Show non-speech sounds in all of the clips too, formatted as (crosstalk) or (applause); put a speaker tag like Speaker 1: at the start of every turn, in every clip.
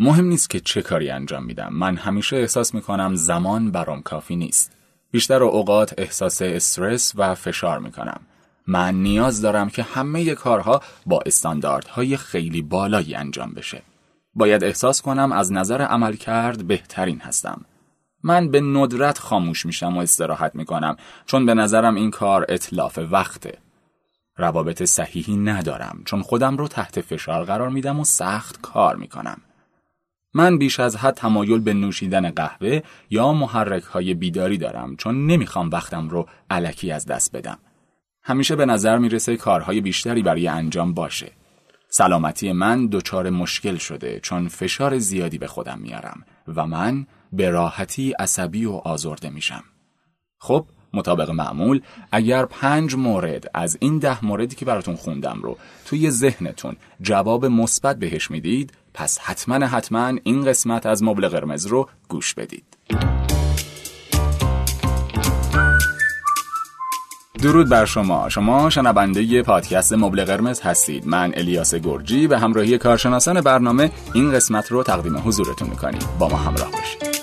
Speaker 1: مهم نیست که چه کاری انجام میدم. من همیشه احساس می‌کنم زمان برام کافی نیست. بیشتر اوقات احساس استرس و فشار می‌کنم. من نیاز دارم که همه کارها با استانداردهای خیلی بالایی انجام بشه. باید احساس کنم از نظر عمل کرد بهترین هستم. من به ندرت خاموش میشم و استراحت می‌کنم چون به نظرم این کار اطلاف وقته. روابط صحیحی ندارم چون خودم رو تحت فشار قرار میدم و سخت کار می‌کنم. من بیش از حد تمایل به نوشیدن قهوه یا محرک های بیداری دارم چون نمی‌خوام وقتم رو علکی از دست بدم. همیشه به نظر می‌رسه کارهای بیشتری برای انجام باشه. سلامتی من دچار مشکل شده چون فشار زیادی به خودم میارم و من به راحتی عصبی و آزرده میشم. خب مطابق معمول اگر پنج مورد از این ده موردی که براتون خوندم رو توی ذهنتون جواب مثبت بهش می‌دید پس حتما حتما این قسمت از مبل قرمز رو گوش بدید. درود بر شما. شما شنونده پادکست مبل قرمز هستید. من الیاس گرجی به همراهی کارشناسان برنامه این قسمت رو تقدیم حضورتون می‌کنیم. با ما همراه باشید.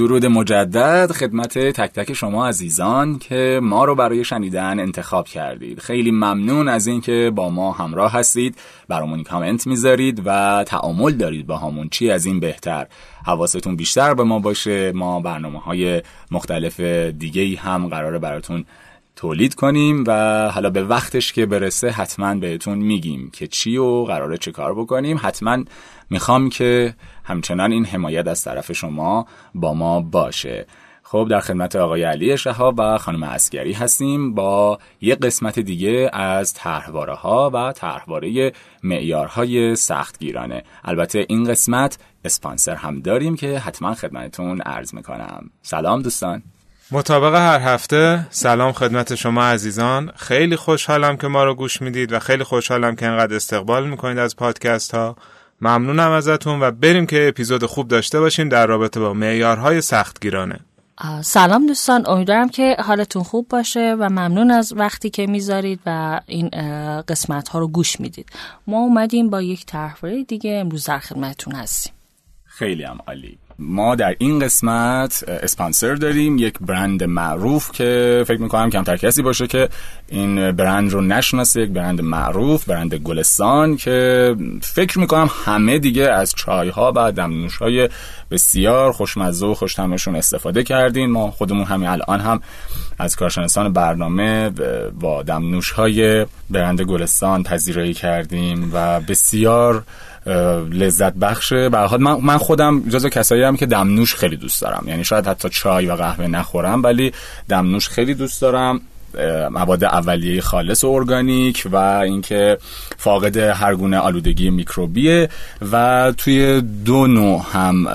Speaker 1: درود مجدد خدمت تک تک شما عزیزان که ما رو برای شنیدن انتخاب کردید. خیلی ممنون از اینکه با ما همراه هستید برامون کامنت می‌ذارید و تعامل دارید با همون. چی از این بهتر؟ حواستون بیشتر به ما باشه. ما برنامه های مختلف دیگه هم قراره براتون تولید کنیم و حالا به وقتش که برسه حتما بهتون میگیم که چی و قراره چه کار بکنیم. حتما می‌خوام که همچنان این حمایت از طرف شما با ما باشه. خب در خدمت آقای علی شهاب و خانم اسگری هستیم با یک قسمت دیگه از طرحواره ها و طرحواره معیارهای سختگیرانه. البته این قسمت اسپانسر هم داریم که حتما خدمتتون عرض می‌کنم. سلام دوستان.
Speaker 2: مطابق هر هفته سلام خدمت شما عزیزان. خیلی خوشحالم که ما رو گوش می‌دید و خیلی خوشحالم که انقدر استقبال می‌کنید از پادکست ها ممنونم ازتون و بریم که اپیزود خوب داشته باشیم در رابطه با معیارهای سختگیرانه.
Speaker 3: سلام دوستان امیدوارم که حالتون خوب باشه و ممنون از وقتی که می‌ذارید و این قسمت ها رو گوش می‌دید. ما اومدیم با یک طرحواره دیگه امروز در خدمتتون هستیم.
Speaker 1: خیلی هم عالی. ما در این قسمت اسپانسر داریم یک برند معروف که فکر می‌کنم کمتر کسی باشه که این برند رو نشناسه یک برند معروف برند گلستان که فکر می‌کنم همه دیگه از چای ها و دمنوش های بسیار خوشمزه و خوشتمشون استفاده کردین. ما خودمون همین الان هم از کارشناسان برنامه با دمنوش های برند گلستان پذیرایی کردیم و بسیار لذت بخشه. به من من خودم جزو کسایی هم که دمنوش خیلی دوست دارم. یعنی شاید حتی چای و قهوه نخورم ولی دمنوش خیلی دوست دارم. مواد اولیه خالص و ارگانیک و اینکه فاقد هر گونه آلودگی میکروبیه. و توی دو نوع هم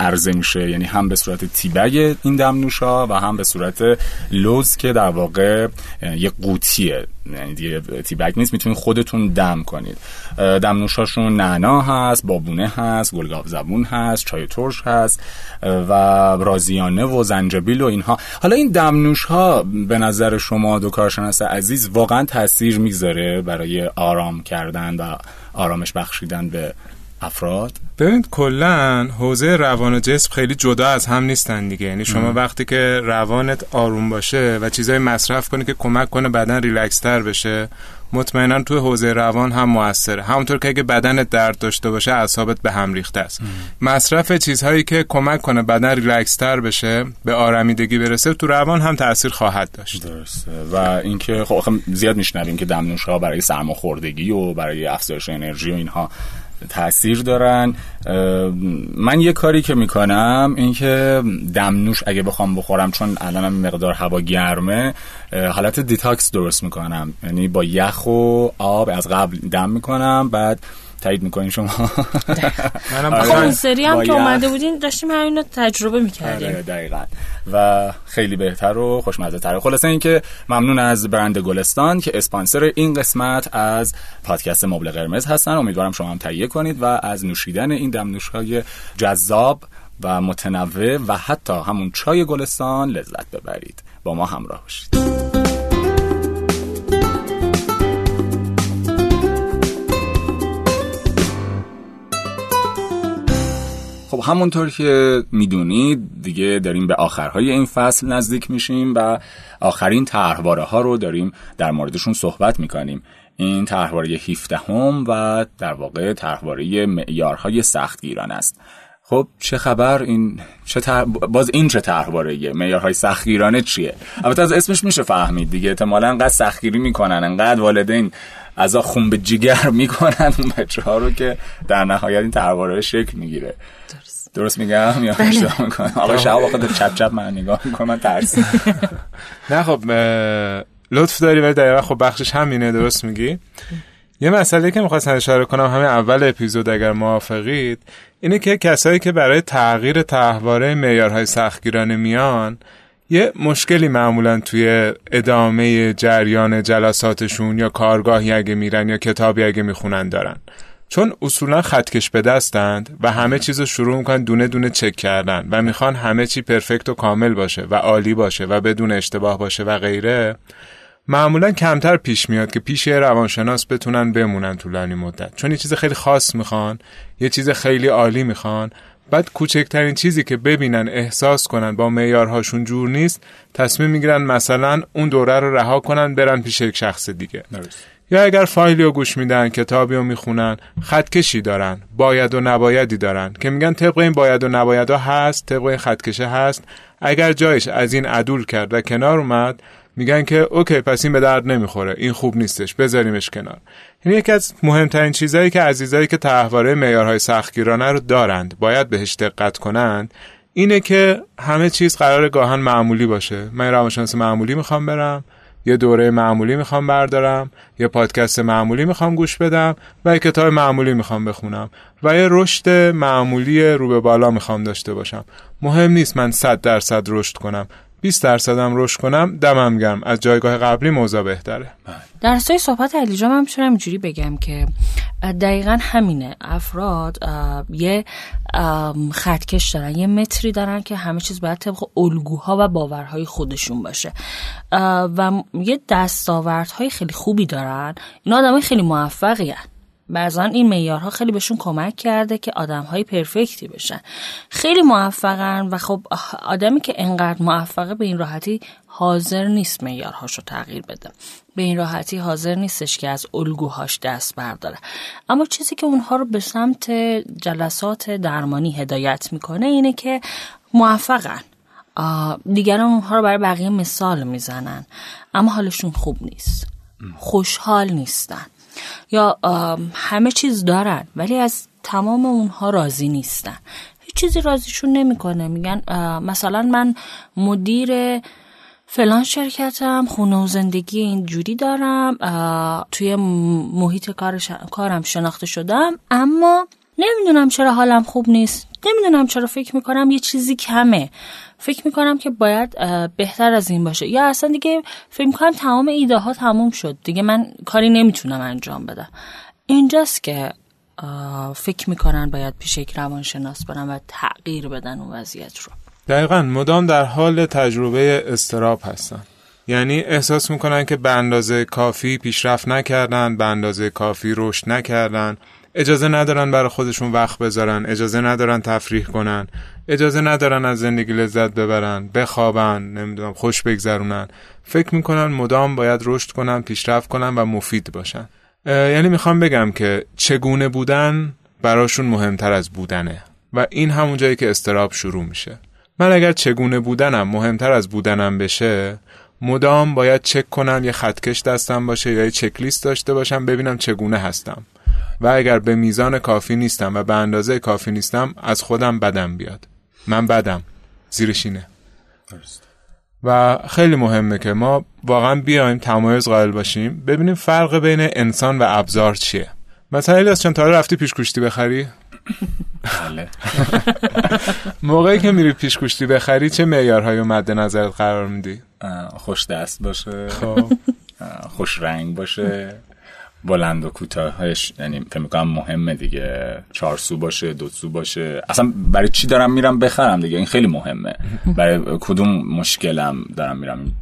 Speaker 1: عرضه میشه. یعنی هم به صورت تیبگ این دمنوش ها و هم به صورت لوز که در واقع یک قوطیه. یعنی دیگه تیبگ نیست می‌تونید خودتون دم کنید. دمنوش هاشون نعنا هست بابونه هست گلگاو زبون هست چای ترش هست و رازیانه و زنجبیل و اینها. حالا این دمنوش ها به نظر شما دو کارشناس عزیز واقعا تاثیر می‌ذاره برای آرام کردن و آرامش بخشیدن به افراد؟
Speaker 2: ببینید کلا حوزه روان و جسم خیلی جدا از هم نیستن دیگه. یعنی شما وقتی که روانت آروم باشه و چیزای مصرف کنی که کمک کنه بدن ریلکس تر بشه مطمئنا توی حوزه روان هم موثره. همونطور که اگه بدنت درد داشته باشه اعصابت به هم ریخته است. مصرف چیزهایی که کمک کنه بدن ریلکس تر بشه به آرامیدگی برسه تو روان هم تاثیر خواهد داشت.
Speaker 1: درسته. و اینکه خب زیاد میشنویم که دمنوش ها برای سرماخوردگی و برای افزایش انرژی و اینها تاثیر دارن. من یه کاری که می‌کنم اینکه دمنوش اگه بخوام بخورم چون الان مقدار هوا گرمه حالت detox درست می‌کنم. یعنی با یخ و آب از قبل دم می‌کنم بعد تایید می‌کنین شما. (laughs)
Speaker 2: منم
Speaker 3: خب
Speaker 2: باید-
Speaker 3: اون سری هم که. اومده بودین داشتیم همین رو تجربه می‌کردیم.
Speaker 1: آره دقیقا. و خیلی بهتر و خوشمزه تره خلاصه اینکه ممنون از برند گلستان که اسپانسر این قسمت از پادکست مبل قرمز هستن. امیدوارم شما هم تهیه کنید و از نوشیدن این دمنوش های جذاب و متنوع و حتی همون چای گلستان لذت ببرید. با ما همراه باشید. همونطور که می‌دونید دیگه داریم به آخرهای این فصل نزدیک میشیم و آخرین طرحواره ها رو داریم در موردشون صحبت می‌کنیم. این طرحواره 17 هم و در واقع طرحواره معیارهای سختگیران است. خب چه خبر؟ این چه تر... باز این چه طرحواره؟ معیارهای سختگیرانه چیه؟ البته از اسمش میشه فهمید دیگه. احتمالاً انقدر سختگیری می‌کنن انقدر والدین از خون به جگر می‌کنن اون بچه ها رو که در نهایت این طرحواره شکل می‌گیره. درست میگم یا اشتباه می‌کنم؟ آقا شب واقعا داره چپ چپ من نگاه می‌کنه من ترسیم. (laughs)
Speaker 2: نه خب لطف داری ولی دقیقا خب بخشش همینه درست میگی؟ یه مسئله که می‌خواستم اشاره کنم همین اول اپیزود اگر موافقید اینه که کسایی که برای تغییر تحواره معیارهای سختگیرانه میان یه مشکلی معمولا توی ادامه جریان جلساتشون یا کارگاهی اگه میرن یا کتابی اگه می‌خونن دارن. چون اصولا خطکش به دستند و همه چیز رو شروع می‌کنن دونه دونه چک کردن و می‌خوان همه چی پرفکت و کامل باشه و عالی باشه و بدون اشتباه باشه و غیره معمولا کمتر پیش میاد که پیش روانشناس بتونن بمونن طولانی مدت. چون یه چیز خیلی خاص می‌خوان یه چیز خیلی عالی می‌خوان. بعد کوچکترین چیزی که ببینن احساس کنن با معیارهاشون جور نیست تصمیم می‌گیرن مثلا اون دوره رو رها کنن برن پیش یک شخص دیگه. یا اگر فایلی رو گوش میدن کتابی رو می‌خونن خطکشی دارن باید و نبایدی دارن که میگن طبق این باید و نبایدها هست طبق این خطکشه هست. اگر جایش از این عدول کرد و کنار اومد میگن که اوکی پس این به درد نمی‌خوره این خوب نیستش بذاریمش کنار. یعنی یکی از مهمترین چیزهایی که عزیزایی که تحواره معیارهای سختگیرانه رو دارند باید بهش دقت کنند اینه که همه چیز قرار گاهن معمولی باشه. من روانشناس معمولی می‌خوام برم. یه دوره معمولی می‌خوام بردارم یه پادکست معمولی می‌خوام گوش بدم و یه کتاب معمولی می‌خوام بخونم و یه رشد معمولی رو به بالا می‌خوام داشته باشم. مهم نیست من 100 درصد رشد کنم. 20 درصدم رشد کنم دمم گرم. از جایگاه قبلی موضوع بهتره.
Speaker 3: در راستای صحبت علیجا من می‌تونم اینجوری بگم که دقیقا همینه. افراد یه خطکش دارن یه متری دارن که همه چیز باید طبق الگوها و باورهای خودشون باشه. و یه دستاوردهای خیلی خوبی دارن. این آدمای خیلی موفقی هن. بعضا این معیارها خیلی بهشون کمک کرده که آدم های پرفکتی بشن. خیلی موفقن و خب آدمی که انقدر موفقه به این راحتی حاضر نیست معیارهاشو تغییر بده. به این راحتی حاضر نیستش که از الگوهاش دست برداره. اما چیزی که اونها رو به سمت جلسات درمانی هدایت می‌کنه اینه که موفقن. دیگران اونها رو برای بقیه مثال می‌زنن. اما حالشون خوب نیست. خوشحال نیستن. یا همه چیز دارن ولی از تمام اونها راضی نیستن. هیچ چیزی راضیشون نمی‌کنه. میگن مثلا من مدیر فلان شرکتم خونه و زندگی اینجوری دارم توی محیط کارم شناخته شدم اما نمی‌دونم چرا حالم خوب نیست. نمی‌دونم چرا فکر می‌کنم یه چیزی کمه. فکر می‌کنم که باید بهتر از این باشه. یا اصلا دیگه فکر می‌کنم تمام ایده ها تموم شد. دیگه من کاری نمی‌تونم انجام بدم. اینجاست که فکر می‌کنن باید پیش یک روانشناس برن و تغییر بدن اون وضعیت رو.
Speaker 2: دقیقا مدام در حال تجربه استراب هستن. یعنی احساس می‌کنن که به اندازه کافی پیشرفت نکردن به اندازه کافی رشد نکردن. اجازه ندارن برای خودشون وقت بذارن اجازه ندارن تفریح کنن اجازه ندارن از زندگی لذت ببرن بخوابن نمی‌دونم خوش بگذرونن. فکر می‌کنن مدام باید رشد کنن پیشرفت کنن و مفید باشن. یعنی می‌خوام بگم که چگونه بودن براشون مهمتر از بودنه و این همون جایی که استراب شروع میشه. من اگر چگونه بودنم مهمتر از بودنم بشه مدام باید چک کنم یه خطکش دستم باشه یا یه چکلیست داشته باشم ببینم چگونه هستم. و اگر به میزان کافی نیستم و به اندازه کافی نیستم از خودم بدم بیاد. من بدم. زیرش اینه و خیلی مهمه که ما واقعا بیایم تمایز قائل باشیم ببینیم فرق بین انسان و ابزار چیه. مثلا الیاس چند تا رفتی پیش کشتی بخری؟
Speaker 1: بله. (laughs)
Speaker 2: موقعی که میری پیش کشتی بخری چه معیارهایی مد نظرت قرار میدی؟
Speaker 1: خوش دست باشه.
Speaker 2: خب.
Speaker 1: خوش رنگ باشه. بلند و کوتاهش یعنی فکر می‌کنم مهمه دیگه. چهار سو باشه دو سو باشه. اصلا برای چی دارم میرم بخرم دیگه؟ این خیلی مهمه. (laughs) برای کدوم مشکلم دارم میرم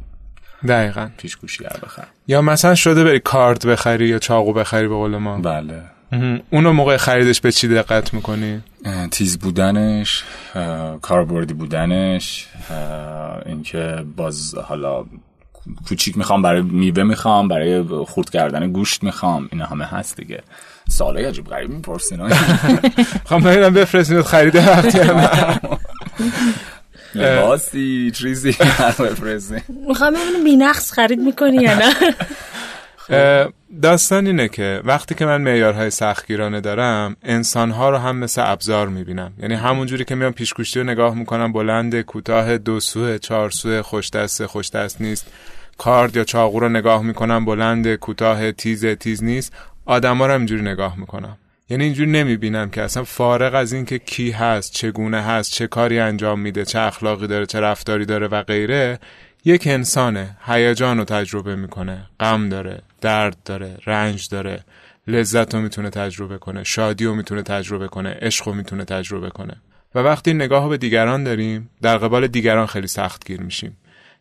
Speaker 2: دقیقا.
Speaker 1: پیش بخرم؟
Speaker 2: یا مثلا شده بری کارت بخری یا چاقو بخری به قول ما؟
Speaker 1: بله.
Speaker 2: اونو موقع خریدش به چی دقت می‌کنی؟
Speaker 1: تیز بودنش کاربردی بودنش اینکه باز حالا کوچیک می‌خوام برای میوه می‌خوام برای خورد کردن گوشت می‌خوام. اینا همه هست دیگه. سوالای عجیب غریب می‌پرسین
Speaker 2: خواهم ببینم بفرستینت خریده وقتی.
Speaker 1: لباسی چیزی. بفرستین.
Speaker 3: می‌خوام ببینم بینقص خرید می‌کنی یا نه. (laughs) (laughs)
Speaker 2: داستان اینه که وقتی که من معیارهای سختگیرانه دارم انسانها رو هم مثل ابزار می‌بینم. یعنی همون جوری که میام پیشگوشتی رو نگاه می‌کنم بلند کوتاه دو سوه چهار سوه خوش دسته خوش دست نیست. کارد یا چاقو رو نگاه می‌کنم بلند کوتاه تیز تیز نیست. آدما رو اینجوری نگاه می‌کنم. یعنی اینجوری نمی‌بینم که اصلا فارغ از اینکه کی هست چگونه هست چه کاری انجام میده چه اخلاقی داره چه رفتاری داره و غیره یک انسانه. هیجان رو تجربه می‌کنه غم داره. درد داره رنج داره لذت رو می‌تونه تجربه کنه شادی رو می‌تونه تجربه کنه عشق رو می‌تونه تجربه کنه. و وقتی نگاه به دیگران داریم در قبال دیگران خیلی سخت گیر میشیم.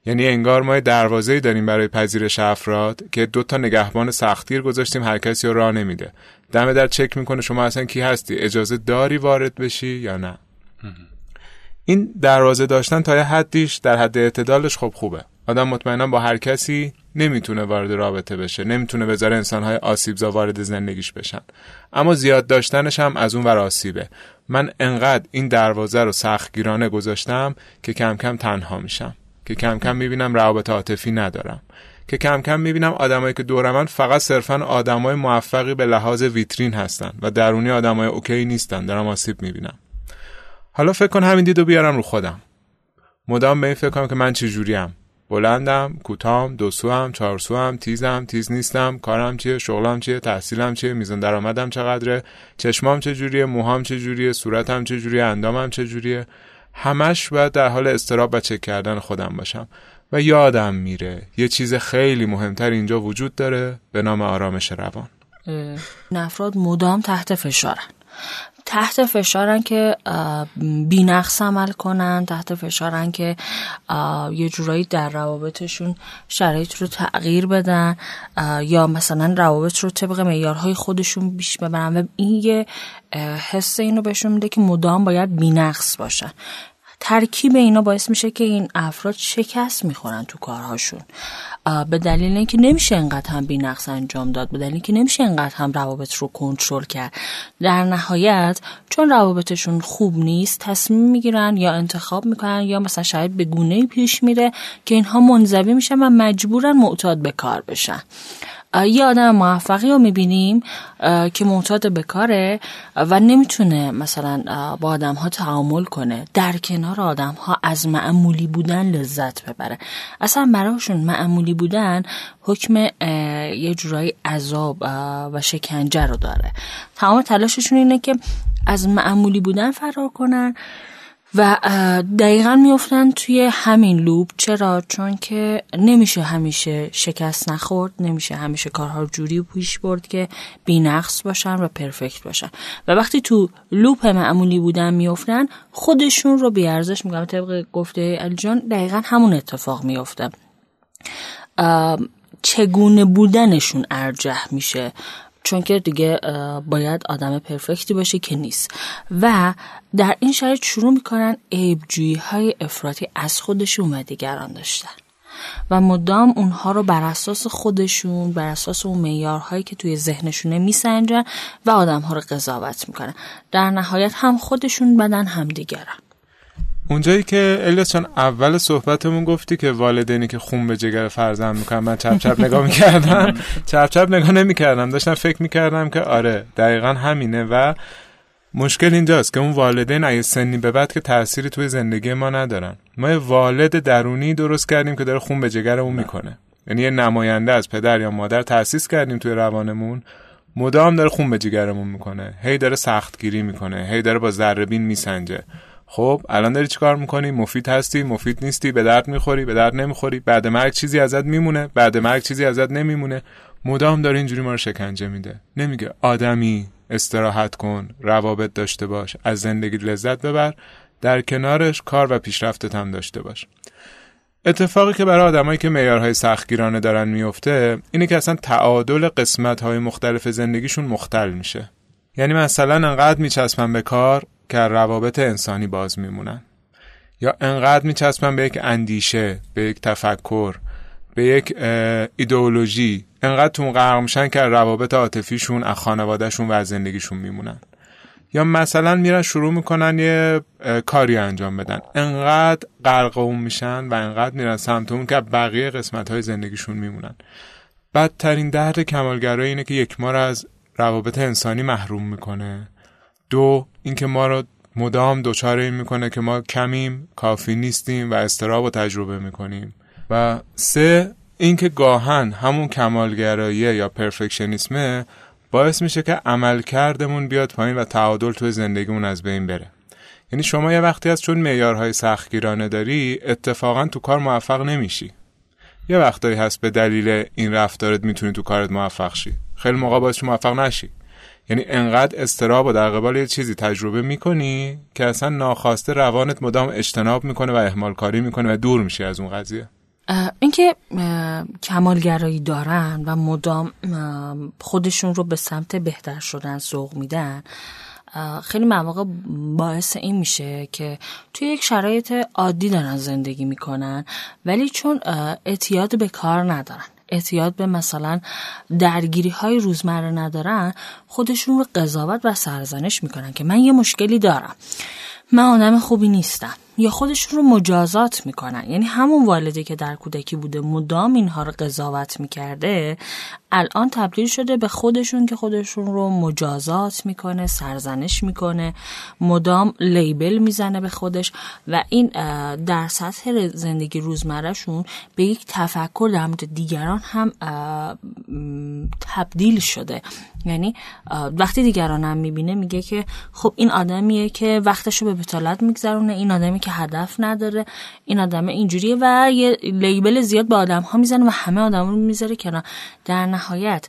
Speaker 2: یعنی انگار ما دروازه‌ای داریم برای پذیرش افراد که دو تا نگهبان سختگیر گذاشتیم هر کسی رو راه نمیده. دم در چک می‌کنه شما اصلا کی هستی؟ اجازه داری وارد بشی یا نه؟ این دروازه داشتن تا یه حدیش در حد اعتدالش خب خوبه. آدم مطمئنا با هر کسی نمی‌تونه وارد رابطه بشه نمی‌تونه بذاره انسانهای آسیبزا وارد زندگیش بشن. اما زیاد داشتنش هم از اون ور آسیبه. من انقدر این دروازه رو سختگیرانه گذاشتم که کم کم تنها میشم. که کم کم می‌بینم روابط عاطفی ندارم. که کم کم می‌بینم آدمایی که دور من فقط صرفا آدمای موفقی به لحاظ ویترین هستن و درونی آدمای اوکی نیستن دارم آسیب می‌بینم. حالا فکر کن همین دیدو بیارم رو خودم. مدام به این فکر کنم که من چه جوریم بلندم کوتام دو سوام چهار سوام تیزم تیز نیستم کارم چیه شغلم چیه تحصیلم چیه میزان درآمدم چقدره چشمام چه جوریه موهام چه جوریه صورتم چه جوریه اندامم چه جوریه همش باید در حال استراب و چک کردن خودم باشم و یادم میره یه چیز خیلی مهمتر اینجا وجود داره به نام آرامش روان.
Speaker 3: این افراد مدام تحت فشارن. تحت فشارن که بینقص عمل کنن تحت فشارن که یه جورایی در روابطشون شرایط رو تغییر بدن یا مثلا روابط رو طبق معیارهای خودشون بیش ببرن. و این یه حس اینو بهشون میده که مدام باید بینقص باشن. ترکیب اینا باعث میشه که این افراد شکست می‌خورن تو کارهاشون. به دلیل اینکه نمیشه انقدر هم بینقص انجام داد به دلیل اینکه نمیشه انقدر هم روابط رو کنترل کرد. در نهایت چون روابطشون خوب نیست تصمیم می‌گیرن یا انتخاب می‌کنن یا مثلا شاید به گونه پیش میره که اینها منزوی میشن و مجبورن معتاد به کار بشن. یه آدم موفقی رو می‌بینیم که معتاد به کاره و نمی‌تونه مثلا با آدم ها تعامل کنه. در کنار آدم ها از معمولی بودن لذت ببره. اصلا براشون معمولی بودن حکم یه جورایی عذاب و شکنجه رو داره. تمام تلاششون اینه که از معمولی بودن فرار کنن. و دقیقا میفتن توی همین لوب. چرا؟ چون که نمیشه همیشه شکست نخورد نمیشه همیشه کارها جوری پیش برد که بینقص باشن و پرفکت باشن. و وقتی تو لوپ معمولی بودن میفتن خودشون رو بیارزش میگم طبق گفته علی جان دقیقا همون اتفاق میفته چگونه بودنشون ارجح میشه؟ چون که دیگه باید آدم پرفکتی باشه که نیست. و در این شرایط شروع می‌کنن عیبجویی های افراطی از خودشون و دیگران داشتن. و مدام اونها رو بر اساس خودشون بر اساس اون معیارهایی که توی ذهنشونه میسنجن و آدم ها رو قضاوت می‌کنن. در نهایت هم خودشون بدن هم دیگران.
Speaker 2: اونجایی که الیاس چون اول صحبتمون گفتی که والدینی که خون به جگر فرزند می‌کنن من چپ چپ نگاه می‌کردم. (laughs) چپ چپ نگاه نمی‌کردم. داشتم فکر می‌کردم که آره دقیقا همینه و مشکل اینجاست که اون والدین اگه سنی به بعد که تأثیری توی زندگی ما ندارن. ما یه والد درونی درست کردیم که داره خون به جگرمون می‌کنه. یعنی یه نماینده از پدر یا مادر تأسیس کردیم توی روانمون. مدام داره خون به جیگرمون می‌کنه. هی داره سختگیری می‌کنه. هی داره با ذره بین میسنجه. خب الان داری چیکار می‌کنی؟ مفید هستی؟ مفید نیستی؟ به درد می‌خوری؟ به درد نمی‌خوری؟ بعد مرگ چیزی ازت میمونه؟ بعد مرگ چیزی ازت نمیمونه؟ مدام داره اینجوری ما رو شکنجه میده. نمیگه آدمی استراحت کن روابط داشته باش از زندگی لذت ببر در کنارش کار و پیشرفتت هم داشته باش. اتفاقی که برای آدمایی که معیارهای سختگیرانه دارن میفته اینه که اصلا تعادل قسمت‌های مختلف زندگیشون مختل میشه. یعنی مثلا انقدر میچسبن به کار که روابط انسانی باز میمونن. یا انقدر میچسبن به یک اندیشه به یک تفکر به یک ایدئولوژی انقدر تو غرق میشن که روابط عاطفیشون از خانوادهشون و از زندگیشون میمونن. یا مثلا میرن شروع می‌کنن یه کاری انجام بدن. انقدر غرق اون میشن و انقدر میرن سمت اون که بقیه قسمت های زندگیشون میمونن. بدترین درد کمالگرایی اینه که یک ما رو از روابط انسانی محروم می‌کنه. دو اینکه ما رو مدام دچار این می‌کنه که ما کمیم کافی نیستیم و استراب و تجربه می‌کنیم. و سه اینکه گاهن همون کمالگرایی یا پرفکشنیسمه باعث میشه که عمل کردمون بیاد پایین و تعادل توی زندگیمون از بین بره. یعنی شما یه وقتی از چون معیارهای سختگیرانه داری اتفاقا تو کار موفق نمیشی. یه وقتایی هست به دلیل این رفتارت می‌تونی تو کارت موفق شی. خیلی موقع باعث موفق نشی. یعنی انقدر استراب و در قبال یه چیزی تجربه می‌کنی که اصلا ناخواسته روانت مدام اجتناب می‌کنه و اهمال کاری می‌کنه و دور میشی از اون قضیه.
Speaker 3: اینکه کمالگرایی دارن و مدام خودشون رو به سمت بهتر شدن سوق میدن خیلی مواقع باعث این میشه که توی یک شرایط عادی دارن زندگی می‌کنن ولی چون اعتیاد به کار ندارن. اعتیاد به مثلا درگیری های روزمره ندارن خودشون رو قضاوت و سرزنش می‌کنن که من یه مشکلی دارم. من آدم خوبی نیستم. یا خودشون رو مجازات می‌کنن. یعنی همون والدی که در کودکی بوده مدام اینها رو قضاوت می‌کرده الان تبدیل شده به خودشون که خودشون رو مجازات می‌کنه سرزنش می‌کنه. مدام لیبل می‌زنه به خودش و این در سطح زندگی روزمرهشون به یک تفکر در مورد دیگران هم تبدیل شده. یعنی وقتی دیگران هم می‌بینه میگه که خب این آدمیه که وقتش رو به بتالت میگذرونه این آدمی که هدف نداره این آدم اینجوریه و یه لیبل زیاد به آدم ها می‌زنه و همه آدم رو می‌ذاره کنار. در نهایت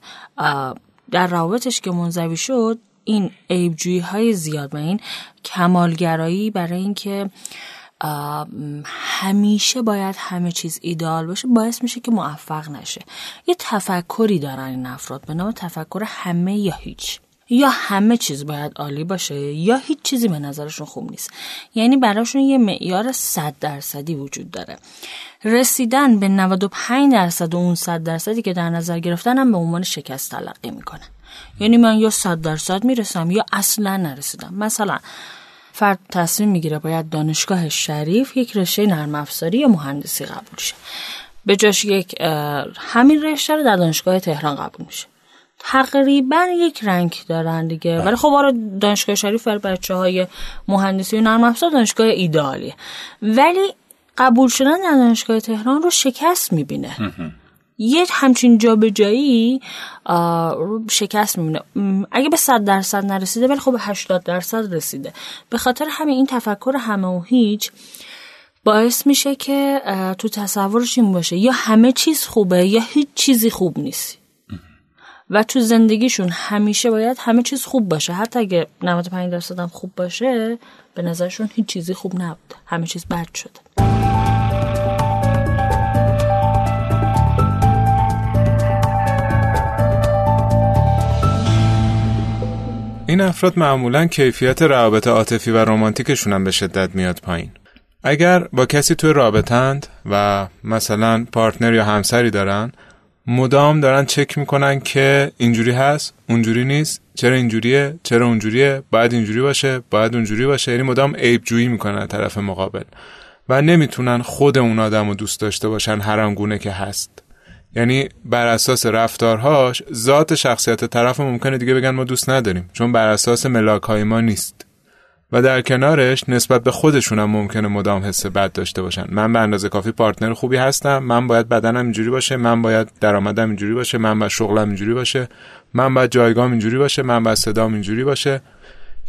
Speaker 3: در روابطش که منزوی شد این عیبجویی های زیاد و این کمالگرایی برای اینکه همیشه باید همه چیز ایدال باشه باعث میشه که موفق نشه. یه تفکری دارن این افراد به نام تفکر همه یا هیچ. یا همه چیز باید عالی باشه یا هیچ چیزی به نظرشون خوب نیست. یعنی براشون یه معیار صد درصدی وجود داره. رسیدن به 95 درصد و اون 100 درصدی که در نظر گرفتن هم به عنوان شکست تلقی می‌کنن یعنی من یا 100 درصد می‌رسم یا اصلا نرسیدم. مثلا فرد تصمیم می‌گیره باید دانشگاه شریف یک رشته نرم افزاری یا مهندسی قبول شه. به جاش یک همین رشته رو در دانشگاه تهران قبول میشه. تقریبا یک رنگ دارن دیگه. ولی خب آره دانشگاه شریف برای بچه های مهندسی و نرم افزار دانشگاه ایدالیه. ولی قبول شدن در دانشگاه تهران رو شکست می‌بینه. یه همچین جابجایی رو شکست می‌بینه. اگه به صد درصد نرسیده ولی خب به 80 درصد رسیده. به خاطر همین این تفکر همه و هیچ باعث میشه که تو تصورش این باشه. یا همه چیز خوبه یا هیچ چیزی خوب نیست. و تو زندگیشون همیشه باید همه چیز خوب باشه. حتی اگه 95 درصد هم خوب باشه به نظرشون هیچ چیزی خوب نبود. همه چیز بد شده.
Speaker 2: این افراد معمولا کیفیت روابط عاطفی و رمانتیکشون هم به شدت میاد پایین. اگر با کسی توی رابطند و مثلا پارتنر یا همسری دارن مدام دارن چک می‌کنن که اینجوری هست اونجوری نیست چرا اینجوریه چرا اونجوریه باید اینجوری باشه باید اونجوری باشه. یعنی مدام عیب جویی می‌کنن طرف مقابل. و نمی‌تونن خود اون آدم رو دوست داشته باشن هر گونه که هست. یعنی بر اساس رفتارهاش ذات شخصیت طرف ممکنه دیگه بگن ما دوست نداریم. چون بر اساس ملاک های ما نیست. و در کنارش نسبت به خودشون هم ممکنه مدام حس بد داشته باشن. من به اندازه کافی پارتنر خوبی هستم. من باید بدنم اینجوری باشه. من باید درآمدم اینجوری باشه. من باید شغلم اینجوری باشه. من باید جایگاهم اینجوری باشه. من باید صدام اینجوری باشه.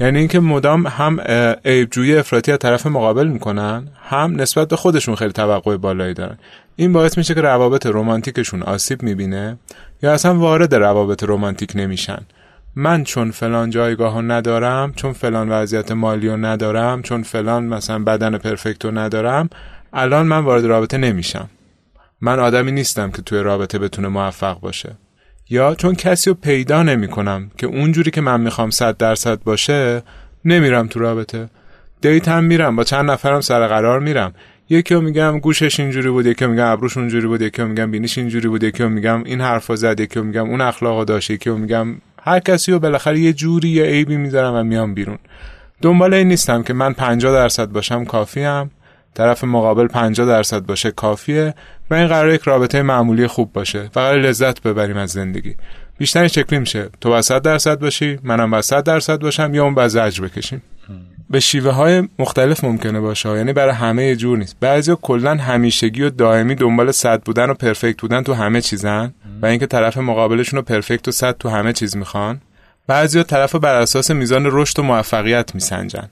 Speaker 2: یعنی اینکه مدام هم عیبجویی افراطی از طرف مقابل می‌کنن هم نسبت به خودشون خیلی توقع بالایی دارن. این باعث میشه که روابط رمانتیکشون آسیب می‌بینه یا اصلا وارد روابط رمانتیک نمیشن. من چون فلان جایگاه ندارم چون فلان وضعیت مالی رو ندارم چون فلان مثلا بدن پرفکت رو ندارم الان من وارد رابطه نمیشم. من آدمی نیستم که توی رابطه بتونه موفق باشه. یا چون کسی رو پیدا نمی کنم که اونجوری که من می‌خوام صد درصد باشه نمیرم تو رابطه. دیت هم میرم با چند نفرم سر قرار میرم. یکی میگم گوشش اینجوری بود یکی میگم ابروش اونجوری بود یکی میگم بینیش اینجوری بود یکی میگم این حرفا زد یکی میگم اون اخلاقو داشت یکی میگم هر کسی رو بالاخره یه جوری یه عیبی می‌ذارم و میام بیرون. دنبال این نیستم که من 50 درصد باشم کافیم. طرف مقابل 50 درصد باشه کافیه و این قرار یک رابطه معمولی خوب باشه. فقط لذت ببریم از زندگی. بیشتر شکلی میشه. تو با 100 درصد باشی منم با 100 درصد باشم یا اون زجر بکشیم. به شیوه های مختلف ممکنه باشه. یعنی برای همه جور نیست. بعضیا کلا همیشگی و دائمی دنبال صد بودن و پرفکت بودن تو همه چیزن و اینکه طرف مقابلشون رو پرفکت و صد تو همه چیز می‌خوان. بعضیا طرف بر اساس میزان رشد و موفقیت میسنجن.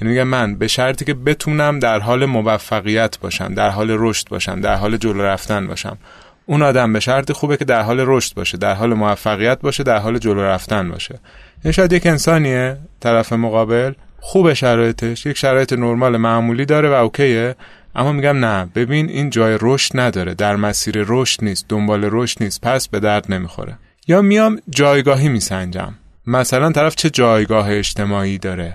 Speaker 2: یعنی میگم من به شرطی که بتونم در حال موفقیت باشم در حال رشد باشم در حال جلو رفتن باشم. اون آدم به شرط خوبه که در حال رشد باشه در حال موفقیت باشه در حال جلو رفتن باشه. این شاید یک انسانیه طرف مقابل خوب شرایطش یک شرایط نرمال معمولی داره و اوکیه. اما میگم نه ببین این جای رشد نداره در مسیر رشد نیست دنبال رشد نیست پس به درد نمی‌خوره. یا میام جایگاهی میسنجم. مثلا طرف چه جایگاه اجتماعی داره؟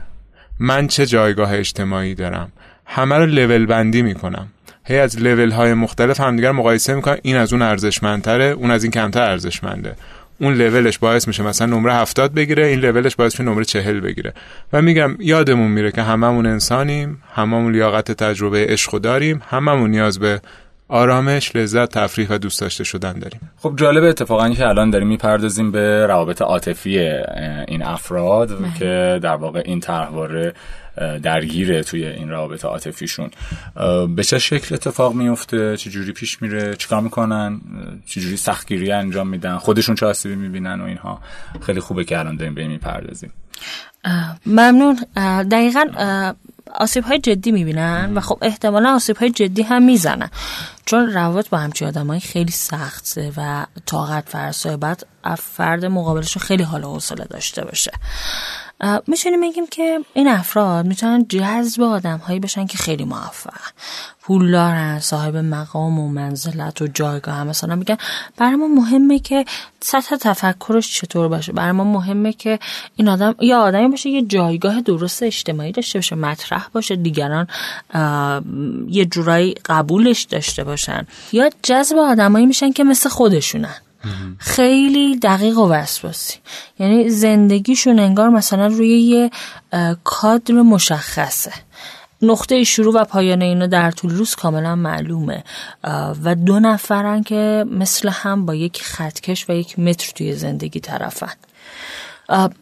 Speaker 2: من چه جایگاه اجتماعی دارم؟ همه رو لول بندی می‌کنم. هی از لول های مختلف همدیگر مقایسه می‌کنم. این از اون ارزشمندتره اون از این کمتر ارزشمنده. اون لولش باعث میشه مثلا نمره هفتاد بگیره این لولش باعث میشه نمره چهل بگیره. و میگم یادمون میره که هممون انسانیم هممون لیاقت تجربه عشق داریم هممون نیاز به آرامش لذت تفریح و دوست داشته شدن داریم.
Speaker 1: خب جالب اتفاقا که الان داریم می‌پردازیم به روابط عاطفی این افراد بله. که در واقع این طرحواره درگیره توی این روابط عاطفیشون. به چه شکل اتفاق میفته چجوری پیش میره؟ چیکار می‌کنن؟ چجوری سختگیری انجام میدن؟ خودشون چه آسیبی می‌بینن و اینها؟ خیلی خوبه که الان داریم به این می‌پردازیم.
Speaker 3: ممنون. دقیقا آسیب های جدی می‌بینن و خب احتمالا آسیب های جدی هم می‌زنن. چون روابط با همچین آدم خیلی سخته و طاقت فرسای بعد فرد مقابلشون خیلی حال حوصله داشته باشه. می‌تونیم بگیم که این افراد می‌تونن جذب آدم هایی بشن که خیلی موفق. پولدارن صاحب مقام و منزلت و جایگاه هم. مثلا میگن برای ما مهمه که سطح تفکرش چطور باشه. برای ما مهمه که این آدم یا آدمی باشه یه جایگاه درست اجتماعی داشته باشه مطرح باشه دیگران یه جورایی قبولش داشته باشن. یا جذب آدمایی میشن که مثل خودشونن. خیلی دقیق و وسواسی. یعنی زندگیشون انگار مثلا روی یه کادر مشخصه. نقطه شروع و پایان اینو در طول روز کاملا معلومه. و دو نفرن که مثل هم با یک خطکش و یک متر توی زندگی طرفن.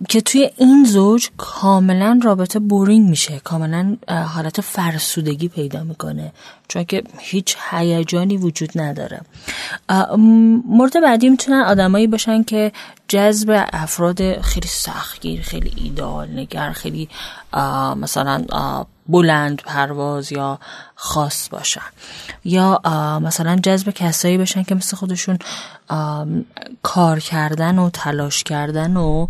Speaker 3: که توی این زوج کاملا رابطه بورینگ میشه. کاملا حالت فرسودگی پیدا می‌کنه. چون که هیچ هیجانی وجود نداره. مورد بعدی می‌تونن آدمایی باشن که جذب افراد خیلی سختگیر خیلی ایدال نگر خیلی مثلا بلند پرواز یا خاص باشن. یا مثلا جذب کسایی باشن که مثل خودشون کار کردن و تلاش کردن و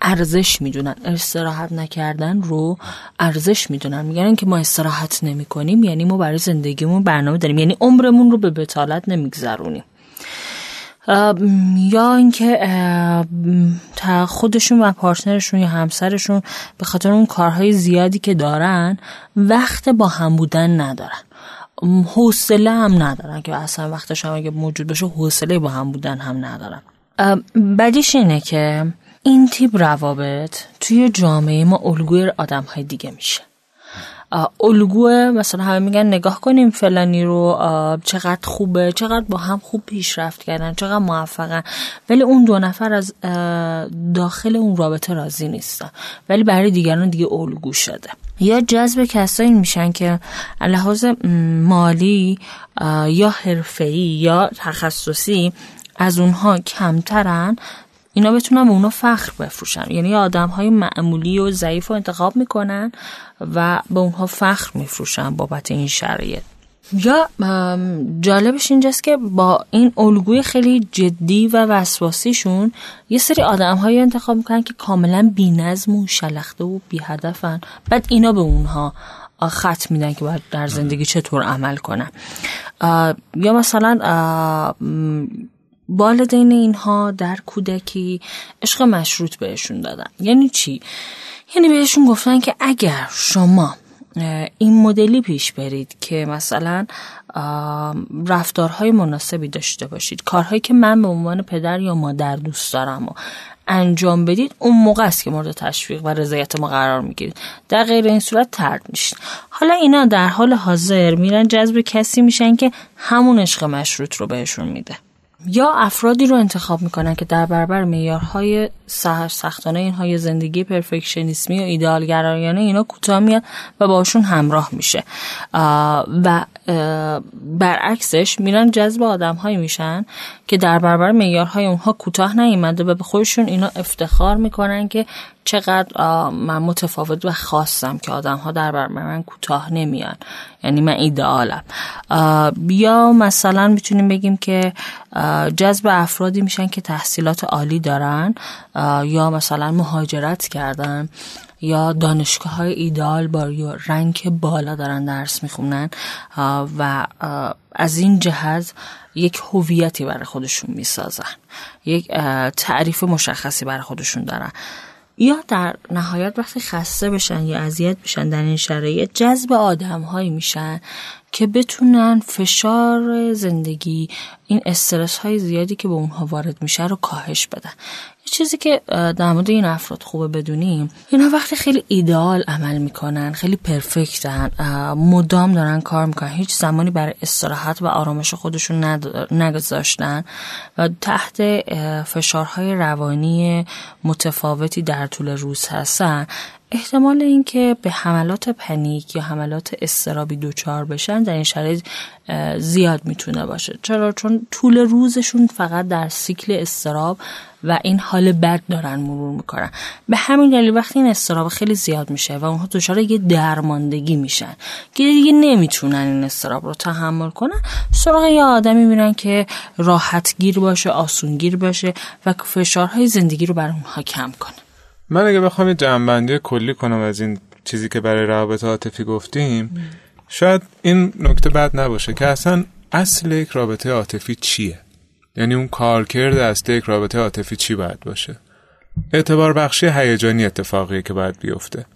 Speaker 3: ارزش می‌دونن. استراحت نکردن رو ارزش می‌دونن. میگن که ما استراحت نمی کنیم یعنی ما برای زندگیمون برنامه داریم. یعنی عمرمون رو به بتالت نمیگذرونیم. یا اینکه خودشون و پارتنرشون یا همسرشون به خاطر اون کارهای زیادی که دارن وقت با هم بودن ندارن. حوصله هم ندارن که اصلا وقتش هم اگه موجود باشه حوصله با هم بودن هم ندارن. بعدیش اینه که این تیپ روابط توی جامعه ما الگوی آدم های دیگه میشه. الگو مثلا همه میگن نگاه کنیم فلانی رو چقدر خوبه چقدر با هم خوب پیشرفت کردن چقدر موفقن. ولی اون دو نفر از داخل اون رابطه راضی نیستن. ولی برای دیگران دیگه الگو شده. یا جذب کسایی میشن که لحاظ مالی یا حرفه‌ای یا تخصصی از اونها کمترن اینا بتونن به اونا فخر بفروشن. یعنی آدم های معمولی و ضعیف رو انتخاب می‌کنن. و به اونها فخر میفروشن بابت این شرایط. یا جالبش اینجاست که با این الگوی خیلی جدی و وسواسیشون یه سری آدم های انتخاب می‌کنن که کاملا نظم و شلخته و بی هدفن بعد اینا به اونها خط میدن که باید در زندگی چطور عمل کنن. یا مثلا والدین اینها در کودکی عشق مشروط بهشون دادن. یعنی چی؟ یعنی بهشون گفتن که اگر شما این مدلی پیش برید که مثلا رفتارهای مناسبی داشته باشید کارهایی که من به عنوان پدر یا مادر دوست دارم و انجام بدید اون موقع است که مورد تشویق و رضایت ما قرار می‌گیرید. در غیر این صورت ترد میشید حالا اینا در حال حاضر میرن جذب کسی میشن که همون عشق مشروط رو بهشون میده. یا افرادی رو انتخاب می‌کنن که در برابر معیارهای سختانه اینها زندگی پرفکشنیسمی و ایدالگرایانه اینا کوتاه میاد و باشون همراه میشه. و برعکسش میرن جذب آدم هایی میشن که در برابر معیارهای اونها کوتاه نیومده و به خودشون اینا افتخار می‌کنن که چقدر من متفاوت و خاصم که آدم ها در برابر من کوتاه نمیان. یعنی من ایدئالم. یا مثلا می‌تونیم بگیم که جذب افرادی میشن که تحصیلات عالی دارن یا مثلا مهاجرت کردن. یا دانشگاه های ایدال با رنگ بالا دارن درس می‌خونن و از این جهت یک هویتی برای خودشون می‌سازن یک تعریف مشخصی برای خودشون دارن. یا در نهایت وقتی خسته بشن یا اذیت بشن در این شرایط جذب آدم هایی میشن که بتونن فشار زندگی این استرس های زیادی که به اونها وارد میشه رو کاهش بدن. یه چیزی که در مورد این افراد خوبه بدونیم اینا وقتی خیلی ایدئال عمل می‌کنن خیلی پرفکتن مدام دارن کار می‌کنن هیچ زمانی برای استراحت و آرامش خودشون نگذاشتن و تحت فشارهای روانی متفاوتی در طول روز هستن. احتمال اینکه به حملات پنیک یا حملات استرابی دوچار بشن در این شرایط زیاد می‌تونه باشه. چرا؟ چون طول روزشون فقط در سیکل استراب و این حال بد دارن مرور می‌کنن. به همین دلیل وقتی این استراب خیلی زیاد میشه و اونها دچار یه درماندگی میشن که دیگه نمی‌تونن این استراب رو تحمل کنن سراغ یه آدمی میرن که راحت گیر باشه آسونگیر باشه و فشارهای زندگی رو بر اونها کم کنه.
Speaker 2: من اگه بخوام یه جنبندی کلی کنم از این چیزی که برای روابط عاطفی گفتیم شاید این نکته بد نباشه که اصلا اصل یک رابطه عاطفی چیه؟ یعنی اون کارکرد اصل یک رابطه عاطفی چی باید باشه؟ اعتبار بخشی هیجانی اتفاقیه که باید بیفته.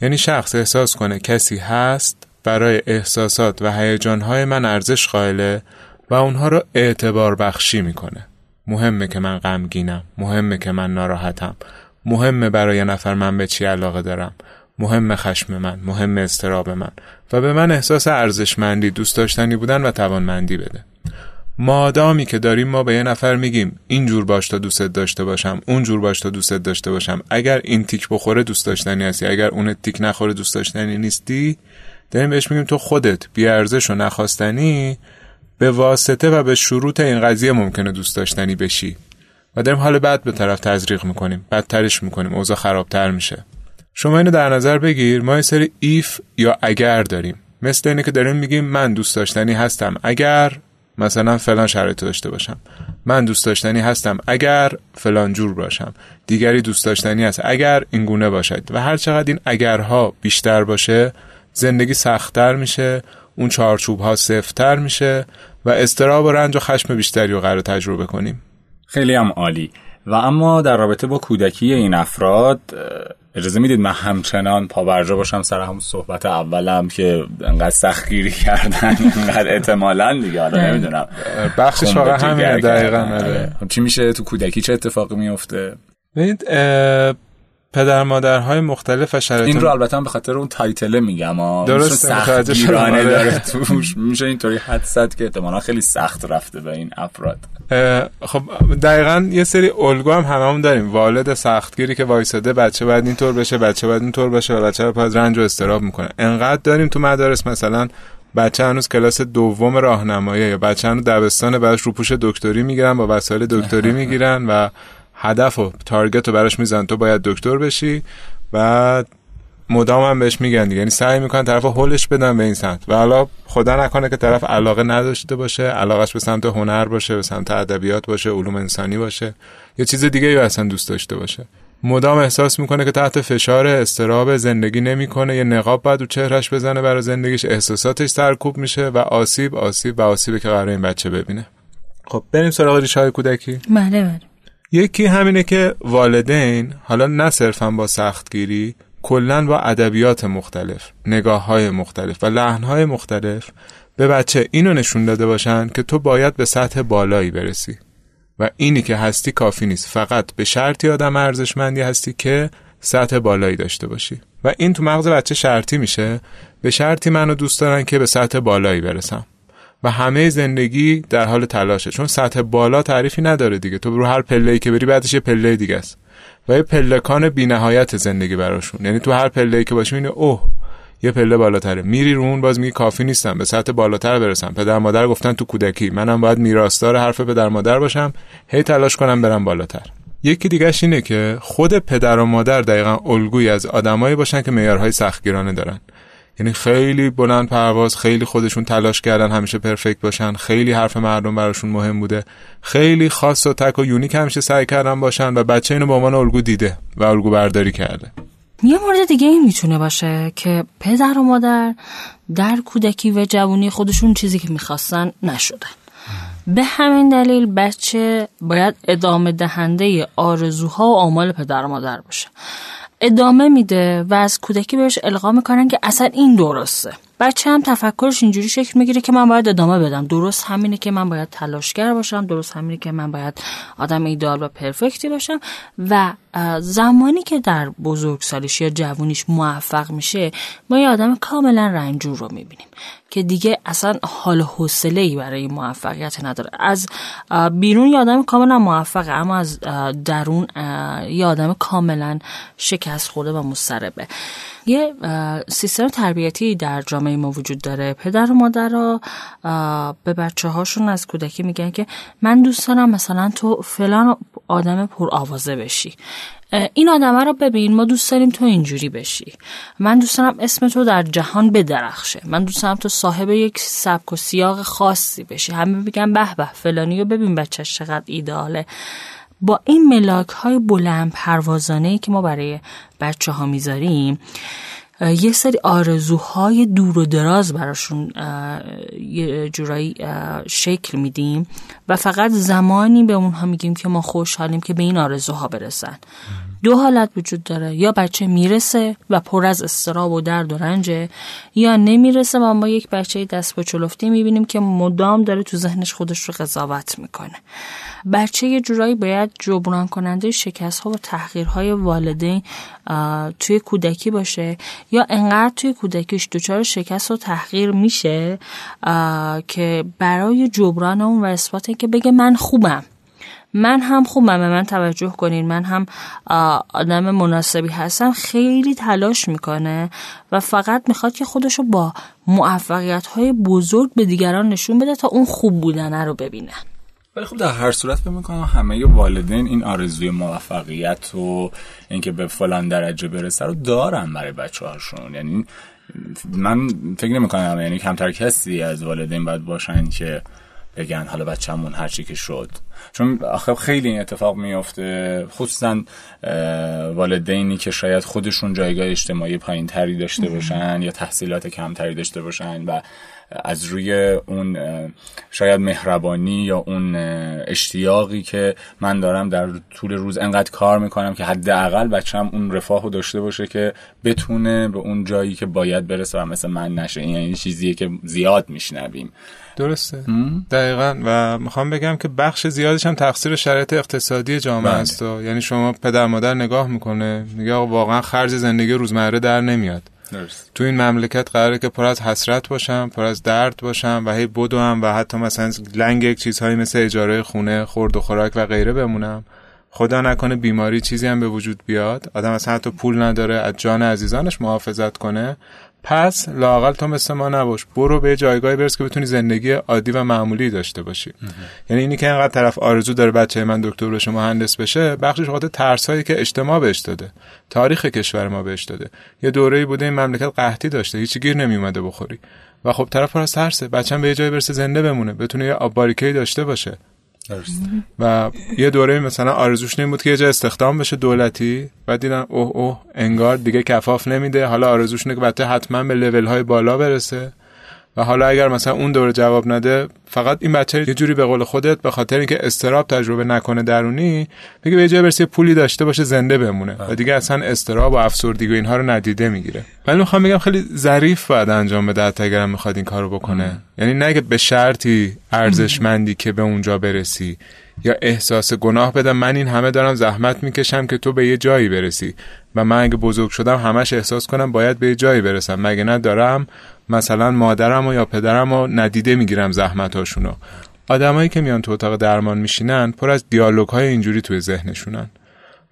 Speaker 2: یعنی شخص احساس کنه کسی هست برای احساسات و هیجانهای من ارزش قائله و اونها رو اعتبار بخشی می‌کنه. مهمه که من غمگینم مهمه که من ناراحتم. مهمه برای نفر من به چی علاقه دارم. مهم خشم من مهم استراب من. و به من احساس ارزشمندی دوست داشتنی بودن و توانمندی بده. مادامی که داریم ما به یه نفر میگیم اینجور باش تا دوستت داشته باشم اونجور باش تا دوستت داشته باشم. اگر این تیک بخوره دوست داشتنی هستی. اگر اون تیک نخوره دوست داشتنی نیستی. داریم بهش میگیم تو خودت. بیارزش و نخواستنی به واسطه و به شروط این قضیه ممکنه دوست داشتنی بشی. و داریم حال بعد به طرف تزریق می‌کنیم. بدترش می‌کنیم. اوضاع خرابتر میشه. شما اینو در نظر بگیر. ما یه سری ایف یا اگر داریم. مثل اینه که داریم میگیم من دوست داشتنی هستم. اگر مثلا فلان شرایط داشته باشم. من دوست داشتنی هستم. اگر فلان جور باشم. دیگری دوست داشتنی هست اگر این گونه باشد. و هر چقدر این اگرها بیشتر باشه زندگی سختتر میشه اون چارچوب ها سفتتر میشه و استراب و رنج و خشم بیشتری رو قرار تجربه کنیم.
Speaker 1: خیلی هم عالی. و اما در رابطه با کودکی این افراد اجازه می‌دید من همچنان پابرجا باشم سر همون صحبت اولم که انقدر سختگیری کردن انقدر احتمالا دیگه حالا نمی‌دونم.
Speaker 2: بخشش واقعا همینه دقیقا آره.
Speaker 1: چی میشه؟ تو کودکی چه اتفاقی میفته
Speaker 2: ببینید پدر مادرهای مختلف و شرایط
Speaker 1: این رو البته به خاطر اون تایتله میگم
Speaker 2: درست
Speaker 1: سخت گیرانه داره توش. میشه اینطوری حد زد که احتمالا خیلی سخت رفته به این افراد.
Speaker 2: خب دقیقا یه سری الگو هم هممون داریم. والد سختگیری که وایساده بچه باید اینطور بشه بچه باید اینطور بشه و بچه باید رنج و استراب می‌کنه. انقدر داریم تو مدارس مثلا بچه هنوز کلاس دوم راهنمایی یا بچه هنوز دبستان بعدش روپوش دکتری می‌گیرن با وسایل دکتری (laughs) می‌گیرن و هدف و تارگت رو براش میزن تو باید دکتر بشی و مدام هم بهش میگن یعنی سعی می‌کنن طرف هولش بدن به این سمت. و حالا خدا نکنه که طرف علاقه نداشته باشه علاقش به سمت هنر باشه به سمت ادبیات باشه علوم انسانی باشه یا چیز دیگه یا اصلا دوست داشته باشه. مدام احساس می‌کنه که تحت فشار استراب زندگی نمی‌کنه. یه نقاب بعد رو چهرش بزنه برای زندگیش. احساساتش سرکوب میشه و آسیب آسیب و آسیبی که قرار این بچه ببینه. خب بریم سراغ ریشه های کودکی.
Speaker 3: بله بله.
Speaker 2: یکی همینه که والدین حالا نه صرفا با سختگیری کلا با ادبیات مختلف نگاه های مختلف و لحن های مختلف به بچه اینو نشون داده باشن که تو باید به سطح بالایی برسی. و اینی که هستی کافی نیست فقط به شرطی آدم ارزشمندی هستی که سطح بالایی داشته باشی. و این تو مغز بچه شرطی میشه. به شرطی منو دوست دارن که به سطح بالایی برسم. و همه زندگی در حال تلاشه. چون سطح بالا تعریفی نداره دیگه. تو رو هر پله که بری بعدش یه پله دیگه است. و یه پلکان بینهایت زندگی براشون. یعنی تو هر پله که باشی اینه اوه یه پله بالاتره. میری رو اون باز میگی کافی نیستم. به سطح بالاتر برسم. پدر مادر گفتن تو کودکی. منم باید میراستار حرف پدر مادر باشم. هی تلاش کنم برم بالاتر. یکی دیگهش اینه که خود پدر و مادر دقیقا الگویی از آدمایی باشن که معیارهای سختگیرانه دارن. یعنی خیلی بلند پرواز خیلی خودشون تلاش کردن همیشه پرفکت باشن خیلی حرف مردم براشون مهم بوده. خیلی خاص و تک و یونیک همیشه سعی کردن باشن و بچه اینو به عنوان الگو دیده و الگو برداری کرده.
Speaker 3: یه مورد دیگه این می‌تونه باشه که پدر و مادر در کودکی و جوانی خودشون چیزی که می‌خواستن نشدن. به همین دلیل بچه باید ادامه دهنده آرزوها و آمال پدر و مادر باشه. ادامه میده و از کودکی بهش القا می‌کنن که اصلا این درسته. بچه هم تفکرش اینجوری شکل می‌گیره که من باید ادامه بدم. درست همینه که من باید تلاشگر باشم درست همینه که من باید آدم ایدال و پرفکتی باشم و زمانی که در بزرگسالیش یا جوونیش موفق میشه ما یه آدم کاملا رنجور رو می‌بینیم که دیگه اصلا حال حوصله ای برای موفقیت نداره. از بیرون یه آدم کاملا موفقه اما از درون یه آدم کاملا شکست خورده و مضطربه. یه سیستم تربیتی در جامعه ما وجود داره. پدر و مادر را به بچه هاشون از کودکی میگن که من دوست دارم مثلا تو فلان آدم پر آوازه بشی. این آدمه رو ببین ما دوست داریم تو اینجوری بشی. من دوست دارم اسم تو در جهان بدرخشه. من دوست دارم تو صاحب یک سبک و سیاق خاصی بشی. همه میگن به به فلانی رو ببین بچهش چقدر ایداله. با این ملاک های بلند پروازانه که ما برای بچه ها می‌ذاریم یه سری آرزوهای دور و دراز براشون یه جورایی شکل میدیم و فقط زمانی به اونها میگیم که ما خوشحالیم که به این آرزوها برسن. دو حالت وجود داره. یا بچه می‌رسه و پر از استراب و درد و رنجه یا نمی‌رسه و ما یک بچه دست با چلفتی می‌بینیم که مدام داره تو ذهنش خودش رو قضاوت می‌کنه. بچه یه جورایی باید جبران کننده شکست ها و تحقیرهای والدین توی کودکی باشه. یا انقدر توی کودکیش دچار شکست و تحقیر میشه که برای جبران اون و اثبات که بگه من خوبم. من هم خوبم به من توجه کنین. من هم آدم مناسبی هستم. خیلی تلاش می‌کنه و فقط می‌خواد که خودشو با موفقیت های بزرگ به دیگران نشون بده تا اون خوب بودنه رو ببینن
Speaker 1: ولی خب در هر صورت فکر می‌کنم همه والدین این آرزوی موفقیت و اینکه به فلان درجه برسه رو دارن برای بچه هاشون یعنی من فکر نمی کنم یعنی کمتر کسی از والدین باید باشن که بگن حالا بچه‌مون هر چی که شد. چون آخه خیلی این اتفاق میفته خصوصا والدینی که شاید خودشون جایگاه اجتماعی پایین تری داشته باشن یا تحصیلات کمتری داشته باشن و از روی اون شاید مهربانی یا اون اشتیاقی که من دارم در طول روز انقدر کار می‌کنم که حداقل بچم اون رفاه داشته باشه که بتونه به اون جایی که باید برسه و مثل من نشه. این یعنی چیزیه که زیاد میشنویم.
Speaker 2: درسته. دقیقا. و می‌خوام بگم که بخش زیادش هم تقصیر شرایط اقتصادی جامعه
Speaker 1: بله.
Speaker 2: است و یعنی شما پدر مادر نگاه می‌کنه میگه آقا واقعا خرج زندگی روزمره در نمیاد.
Speaker 1: درست.
Speaker 2: تو این مملکت قراره که پر از حسرت باشم پر از درد باشم و هی بدوم و حتی مثلا لنگ یک چیزهایی مثل اجاره خونه خورد و خوراک و غیره بمونم. خدا نکنه بیماری چیزی هم به وجود بیاد. آدم اصلا حتی پول نداره از جان عزیزانش محافظت کنه. پس لاقل تو مثل ما نباش. برو به جایگاهی برس که بتونی زندگی عادی و معمولی داشته باشی. یعنی اینی که اینقدر طرف آرزو داره بچه من دکتر بشه مهندس بشه بخشش خاطر ترس هایی که اجتماع بهش داده تاریخ کشور ما بهش داده. یه دوره‌ای بوده این مملکت قحطی داشته هیچی گیر نمی اومده بخوری. و خب طرف پر از ترسه. بچه‌م به یه جایی برسه زنده بمونه بتونه یه آب باریکه‌ای داشته باشه.
Speaker 1: درست
Speaker 2: و یه دوره مثلا آرزوش این بود که یه جا استخدام بشه دولتی. و دیدن اوه اوه انگار دیگه کفاف نمیده. حالا آرزوش اینه که حتما به لول های بالا برسه. و حالا اگر مثلا اون دوره جواب نده فقط این بچه یه جوری به قول خودت به خاطر اینکه استراب تجربه نکنه درونی میگه به جای برسه پولی داشته باشه زنده بمونه. و دیگه اصلا استراب و افسردگی و اینها رو ندیده می‌گیره. ولی می‌خوام بگم خیلی ظریف باید انجام بده حتی اگرم می‌خواد این کارو بکنه. یعنی نگه به شرطی ارزشمندی که به اونجا برسی یا احساس گناه بدم من این همه دارم زحمت می‌کشم که تو به یه جایی برسی. و من اگه بزرگ شدم همش احساس کنم باید به یه جایی برسم. مگه ندارم مثلا مادرم و یا پدرم و ندیده می‌گیرم زحمتاشونو. آدمایی که میان تو اتاق درمان میشینن پر از دیالوگ های اینجوری توی ذهنشونن.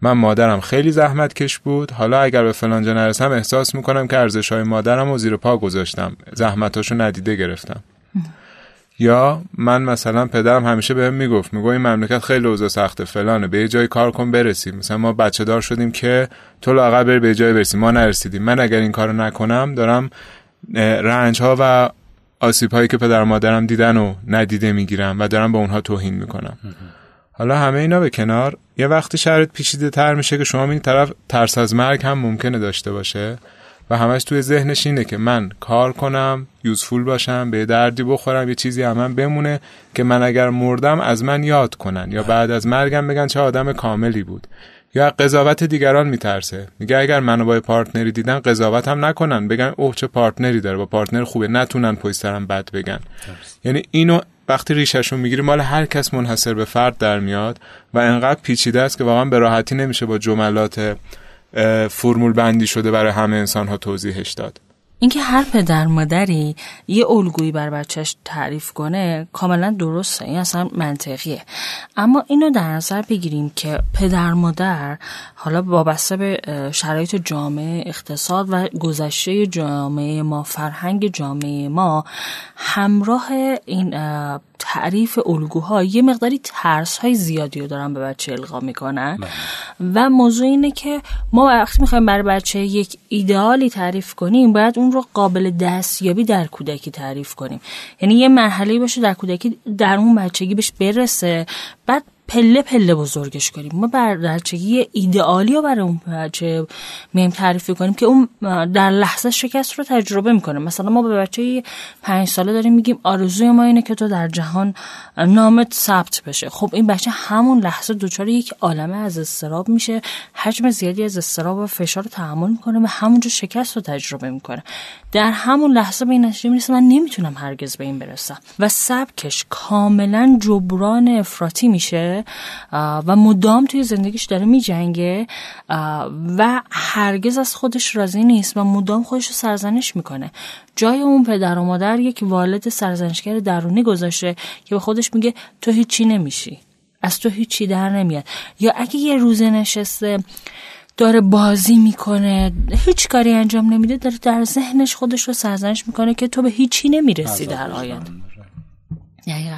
Speaker 2: من مادرم خیلی زحمت کش بود حالا اگر به فلانجا نرسم احساس می‌کنم که ارزش های مادرم رو زیر پا گذاشتم زحمتاشو ندیده گرفتم. یا من مثلا پدرم همیشه بهم می‌گفت میگو این مملکت خیلی اوضاع سخته فلانه به جای کار کن برسی مثلا ما بچه دار شدیم که تو لاقل بری به جای برسی ما نرسیدیم. من اگر این کارو نکنم دارم رنج ها و آسیب هایی که پدر و مادرم دیدن و ندیده می‌گیرم و دارم به اونها توهین می‌کنم. حالا همه اینا به کنار. یه وقتی شرط پیچیده تر میشه که شما این طرف ترس از مرگ هم ممکنه داشته باشه و همش توی ذهنش اینه که من کار کنم useful باشم به دردی بخورم یه چیزی هم بمونه که من اگر مردم از من یاد کنن یا بعد از مرگم بگن چه آدم کاملی بود. یا قضاوت دیگران میترسه. میگه اگر منو با partner ی دیدن قضاوت هم نکنن. بگن اوه چه partner ی داره. با partner خوبه. نتونن پشت سرم بد بگن. یعنی اینو وقتی ریششون می‌گیری مال هر کس منحصر به فرد در میاد و انقدر پیچیده است که واقعا به راحتی نمیشه با جملات فرمول بندی شده برای همه انسان ها توضیحش داد.
Speaker 3: اینکه هر پدر مادری یه الگویی بر بچهش تعریف کنه کاملا درسته. این اصلا منطقیه. اما اینو در نظر بگیریم که پدر مادر حالا وابسته به شرایط جامعه اقتصاد و گذشته جامعه ما فرهنگ جامعه ما همراه این تعریف الگوها یه مقداری ترس های زیادی رو دارن به بچه القا می‌کنن. و موضوع اینه که ما وقتی می‌خوایم برای بچه یک ایدئالی تعریف کنیم باید اون رو قابل دستیابی در کودکی تعریف کنیم. یعنی یه مرحله باشه در کودکی در اون بچگی بهش برسه. بعد پله پله بزرگش کنیم. ما بر بچگی ایدئالی رو برای اون بچه میم تعریف کنیم که اون در لحظه شکست رو تجربه می‌کنه. مثلا ما به بچه پنج ساله داریم میگیم آرزوی ما اینه که تو در جهان نامت ثبت بشه. خب این بچه همون لحظه دچار یک عالمه از استراب میشه. حجم زیادی از استراب و فشار رو تحمل می‌کنه و همونجا شکست رو تجربه می‌کنه. در همون لحظه به این نتیجه می‌رسه. من نمی‌تونم هرگز به این برسم. و سبکش کاملا جبران افراطی میشه. و مدام توی زندگیش داره میجنگه و هرگز از خودش راضی نیست و مدام خودش رو سرزنش می‌کنه. جای اون پدر و مادر یک والد سرزنشگر درونی گذاشته که به خودش میگه تو هیچی نمیشی. از تو هیچی در نمیاد. یا اگه یه روزه نشسته داره بازی می‌کنه هیچ کاری انجام نمیده داره در ذهنش خودش رو سرزنش می‌کنه که تو به هیچی نمی‌رسی در آینده. دقیقا.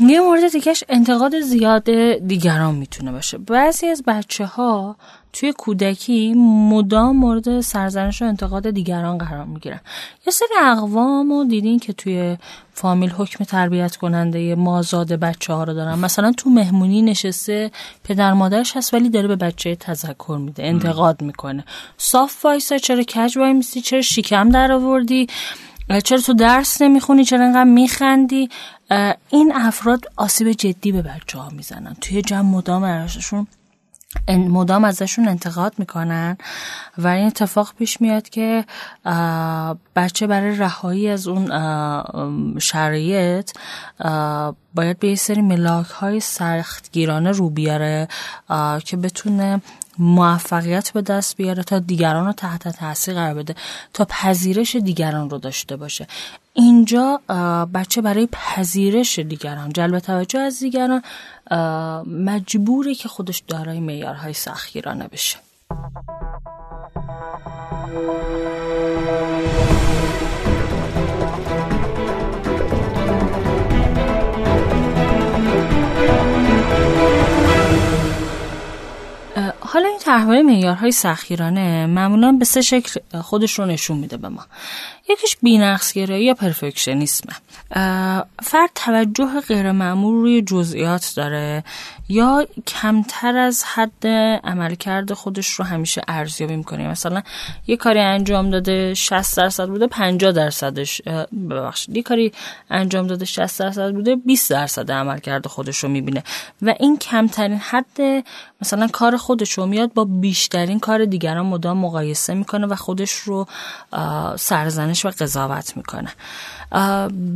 Speaker 3: یه مورد دیگهش انتقاد زیاد دیگران می‌تونه باشه. بعضی از بچه ها توی کودکی مدام مورد سرزنش و انتقاد دیگران قرار می‌گیرن. یه سری اقوام رو دیدین که توی فامیل حکم تربیت کننده مازاد بچه ها رو دارن. مثلا تو مهمونی نشسته پدر مادرش هست ولی داره به بچه تذکر میده انتقاد می‌کنه. صاف وایسا چرا کج وای میسی چرا شیکم در آوردی چرا تو درس نمی‌خونی؟ چرا انقدر میخندی؟ این افراد آسیب جدی به بچه ها می‌زنن. توی جمع مدام ارششون مدام ازشون انتقاد می‌کنن و این اتفاق پیش میاد که بچه برای رهایی از اون شرایط باید به یه سری ملاک های سختگیرانه رو بیاره که بتونه موفقیت به دست بیاره تا دیگران رو تحت تاثیر قرار بده تا پذیرش دیگران رو داشته باشه. اینجا بچه برای پذیرش دیگران جلب توجه از دیگران مجبوره که خودش دارای معیارهای سختگیرانه بشه. حالا این طرحهای معیارهای سخیرانه معمولا به سه شکل خودش رو نشون میده به ما. یکیش بینقصگرایی یا پرفکشنیسمه. فرد توجه غیر معمول روی جزئیات داره. یا کمتر از حد عملکرد خودش رو همیشه ارزیابی می‌کنه. مثلا یه کاری انجام داده 60 درصد بوده 50 درصدش ببخشید. یه کاری انجام داده 60 درصد بوده 20 درصد عملکرد خودش رو می‌بینه. و این کمترین حد مثلا کار خودش رو میاد با بیشترین کار دیگران مدام مقایسه می‌کنه و خودش رو سرزنش و قضاوت می‌کنه.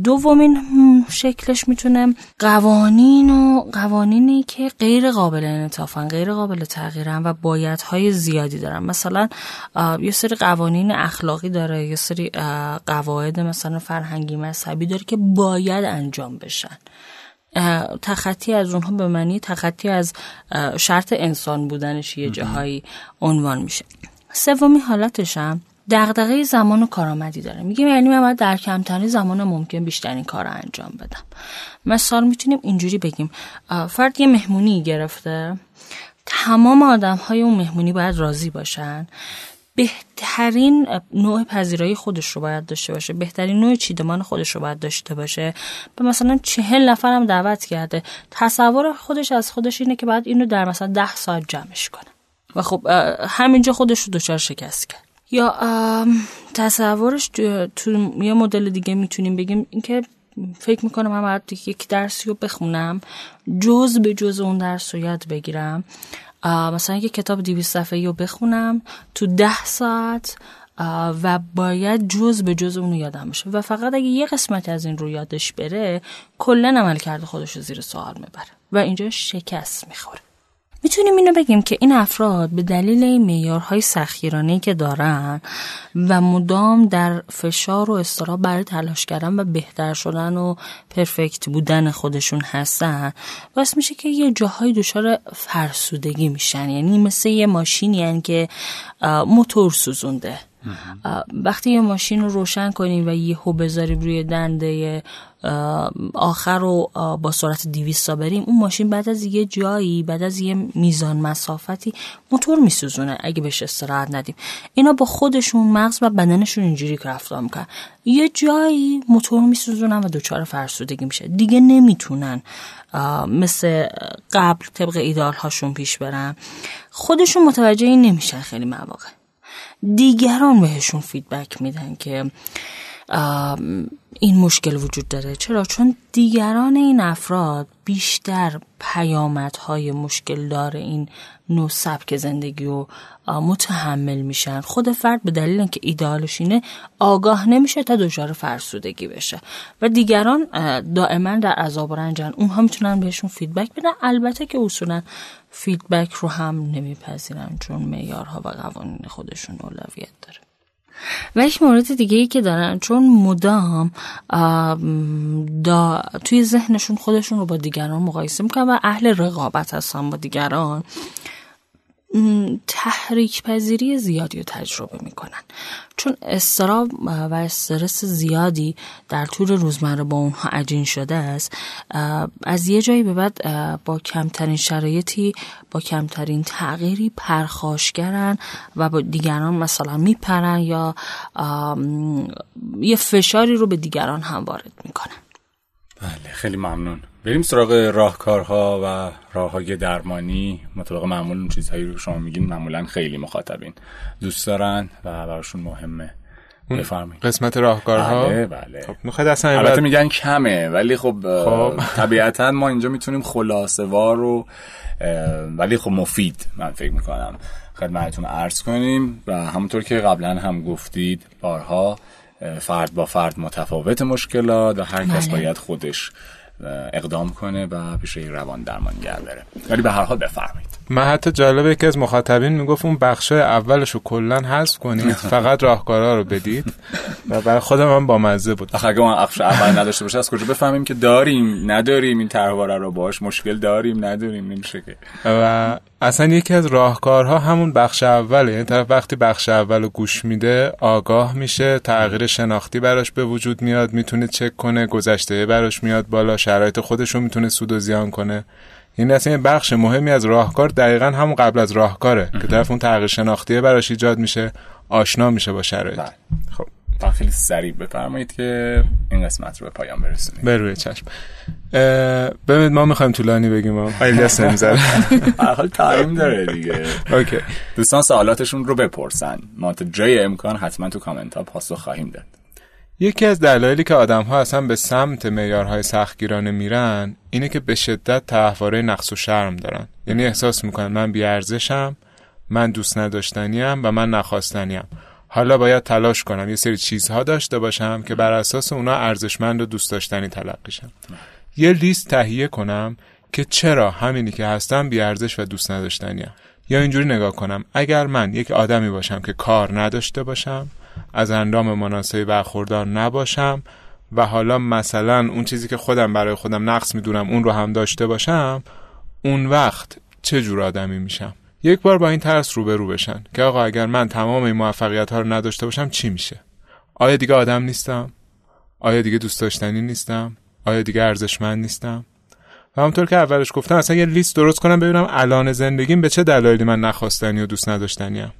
Speaker 3: دومین شکلش می‌تونه قوانین و قوانینی که غیر قابل انعطافن غیر قابل تغییرن و بایدهای زیادی دارن. مثلا یه سری قوانین اخلاقی داره یه سری قواعد مثلا فرهنگی مذهبی داره که باید انجام بشن. تخطی از اونها به معنی تخطی از شرط انسان بودنش یه جاهایی عنوان میشه. سومی حالتشم دغدغه زمان و کارآمدی داره. میگه یعنی من باید در کمترین زمان ممکن بیشترین کار رو انجام بدم. مثال می‌تونیم اینجوری بگیم. فرد یه مهمونی گرفته. تمام آدم های اون مهمونی باید راضی باشن. بهترین نوع پذیرایی خودش رو باید داشته باشه. بهترین نوع چیدمان خودش رو باید داشته باشه. به مثلا چهل نفرم دعوت کرده. تصور خودش از خودش اینه که باید اینو در مثلا ده ساعت جمعش کنه. و خب همینجا خودش رو دچار شکست کرد. یا تصورش تو یه مدل دیگه می‌تونیم بگیم اینکه فکر می‌کنم من باید یک درسی رو بخونم جز به جز اون درس رو یاد بگیرم. مثلا یک کتاب دیویست صفحه رو بخونم تو ده ساعت و باید جز به جز اونو یادم باشه. و فقط اگه یه قسمت از این رو یادش بره کلا عمل کرده خودش رو زیر سوال می‌بره. و اینجا شکست می‌خوره. می‌تونیم اینو بگیم که این افراد به دلیل این معیارهای سخیرانه که دارن و مدام در فشار و استراب برای تلاش کردن و بهتر شدن و پرفکت بودن خودشون هستن باعث میشه که یه جاهای دچار فرسودگی میشن. یعنی مثل یه ماشینی که موتور سوزونده. وقتی یه ماشین رو روشن کنیم و یهو بذاریم روی دنده آخر رو با سرعت 200 بریم اون ماشین بعد از یه جایی بعد از یه میزان مسافتی موتور میسوزونه اگه بهش استراحت ندیم. اینا با خودشون مغز و بدنشون اینجوری رفتار می‌کنن. یه جایی موتور میسوزونن و دچار فرسودگی میشه. دیگه نمی‌تونن مثل قبل طبق ایدال هاشون پیش برن. خودشون متوجه این نمیشن خیلی مواقع. دیگران بهشون فیدبک میدن که این مشکل وجود داره. چرا؟ چون دیگران این افراد بیشتر پیامدهای مشکل داره این نوع سبک زندگی و متحمل میشن. خود فرد به دلیل اینکه ایدالش اینه آگاه نمیشه تا دچار فرسودگی بشه. و دیگران دائما در عذاب و رنجن اونها می‌تونن بهشون feedback بدن. البته که اصولا feedback رو هم نمیپذیرن چون معیارها و قوانین خودشون اولویت داره. و یک مورد دیگه ای که دارن چون مدام دا توی ذهنشون خودشون رو با دیگران مقایسه می‌کنن و اهل رقابت هستن با دیگران. تحریک پذیری زیادی رو تجربه می‌کنن. چون استراب و استرس زیادی در طول روزمره با اونها عجین شده است از یه جایی به بعد با کمترین شرایطی با کمترین تغییری پرخاشگرن و با دیگران مثلا میپرن یا یه فشاری رو به دیگران هم وارد می‌کنن.
Speaker 1: بله خیلی ممنون. بریم سراغ راهکارها و راههای درمانی. مطابق معمول اون چیزهایی رو شما میگین معمولا خیلی مخاطبین دوست دارن و براشون مهمه. بفرمایید.
Speaker 2: قسمت راهکارها؟
Speaker 1: بله بله.
Speaker 2: خب می‌خواد اصلا
Speaker 1: البته
Speaker 2: بعد-
Speaker 1: میگن کمه ولی خب,
Speaker 2: خب. (laughs)
Speaker 1: طبیعتا ما اینجا می‌تونیم خلاصه وار رو اه، ولی خب مفید من فکر می‌کنم. خدمتتون عرض کنیم و همونطور که قبلا هم گفتید بارها فرد با فرد متفاوت مشکلات و هر کس
Speaker 3: بله.
Speaker 1: باید خودش اقدام کنه و پیش یک روان درمانگر بره. ولی به هر حال بفرمایید.
Speaker 2: من حتی جالبه که از مخاطبین می‌گفت اون بخشای اولش رو کلا حذف کنید (laughs) فقط راهکارها رو بدید. و برای خودم هم با مزه بود.
Speaker 1: آخه اگه ما بخش اول نداشته باشه از کجا بفهمیم که داریم نداریم؟ این طرحواره رو باش مشکل داریم نداریم؟ نمیشه که.
Speaker 2: و اصلا یکی از راهکارها همون بخش اوله یعنی طرف وقتی بخش اول رو گوش میده آگاه میشه تغییر شناختی براش به وجود میاد می‌تونه چک کنه گذشته براش میاد بالا شرایط خودش رو می‌تونه سود و زیان کنه. یعنی اصلا یه بخش مهمی از راهکار دقیقا همون قبل از راهکاره که طرف اون تغییر شناختی براش ایجاد میشه آشنا میشه با شرایط.
Speaker 1: بله.
Speaker 2: خب.
Speaker 1: تا خیلی سریع بفرمایید که این قسمت رو به پایان برسونیم.
Speaker 2: به روی چشم. ببینید ما می‌خوایم طولانی بگیم ها. الیاس نمی‌ذاره
Speaker 1: حال time داره دیگه.
Speaker 2: Okay.
Speaker 1: دوستان سوالاتشون رو بپرسن. ما تا جای امکان حتما تو کامنت ها پاسخ خواهیم داد.
Speaker 2: یکی از دلایلی که آدم ها اصلا به سمت معیارهای سختگیرانه میرن اینه که به شدت طرحواره نقص و شرم دارن. یعنی احساس می‌کنن من بی‌ارزشم من دوست نداشتنیم و من نخواستنیم. حالا باید تلاش کنم. یه سری چیزها داشته باشم که بر اساس اونا ارزشمند و دوست داشتنی تلقی شم. یه لیست تهیه کنم که چرا همینی که هستم بیارزش و دوست نداشتنیم یا اینجوری نگاه کنم. اگر من یک آدمی باشم که کار نداشته باشم از اندام مناسبی برخوردار نباشم و حالا مثلا اون چیزی که خودم برای خودم نقص می‌دونم اون رو هم داشته باشم اون وقت چه جور آدمی میشم؟ یک بار با این ترس روبرو بشن که آقا اگر من تمام این موفقیت ها رو نداشته باشم چی میشه؟ آیا دیگه آدم نیستم؟ آیا دیگه دوست داشتنی نیستم؟ آیا دیگه ارزشمند نیستم؟ و همونطور که اولش گفتم اصلا یه لیست درست کنم ببینم الان زندگیم به چه دلایلی من نخواستنی و دوست نداشتنیم.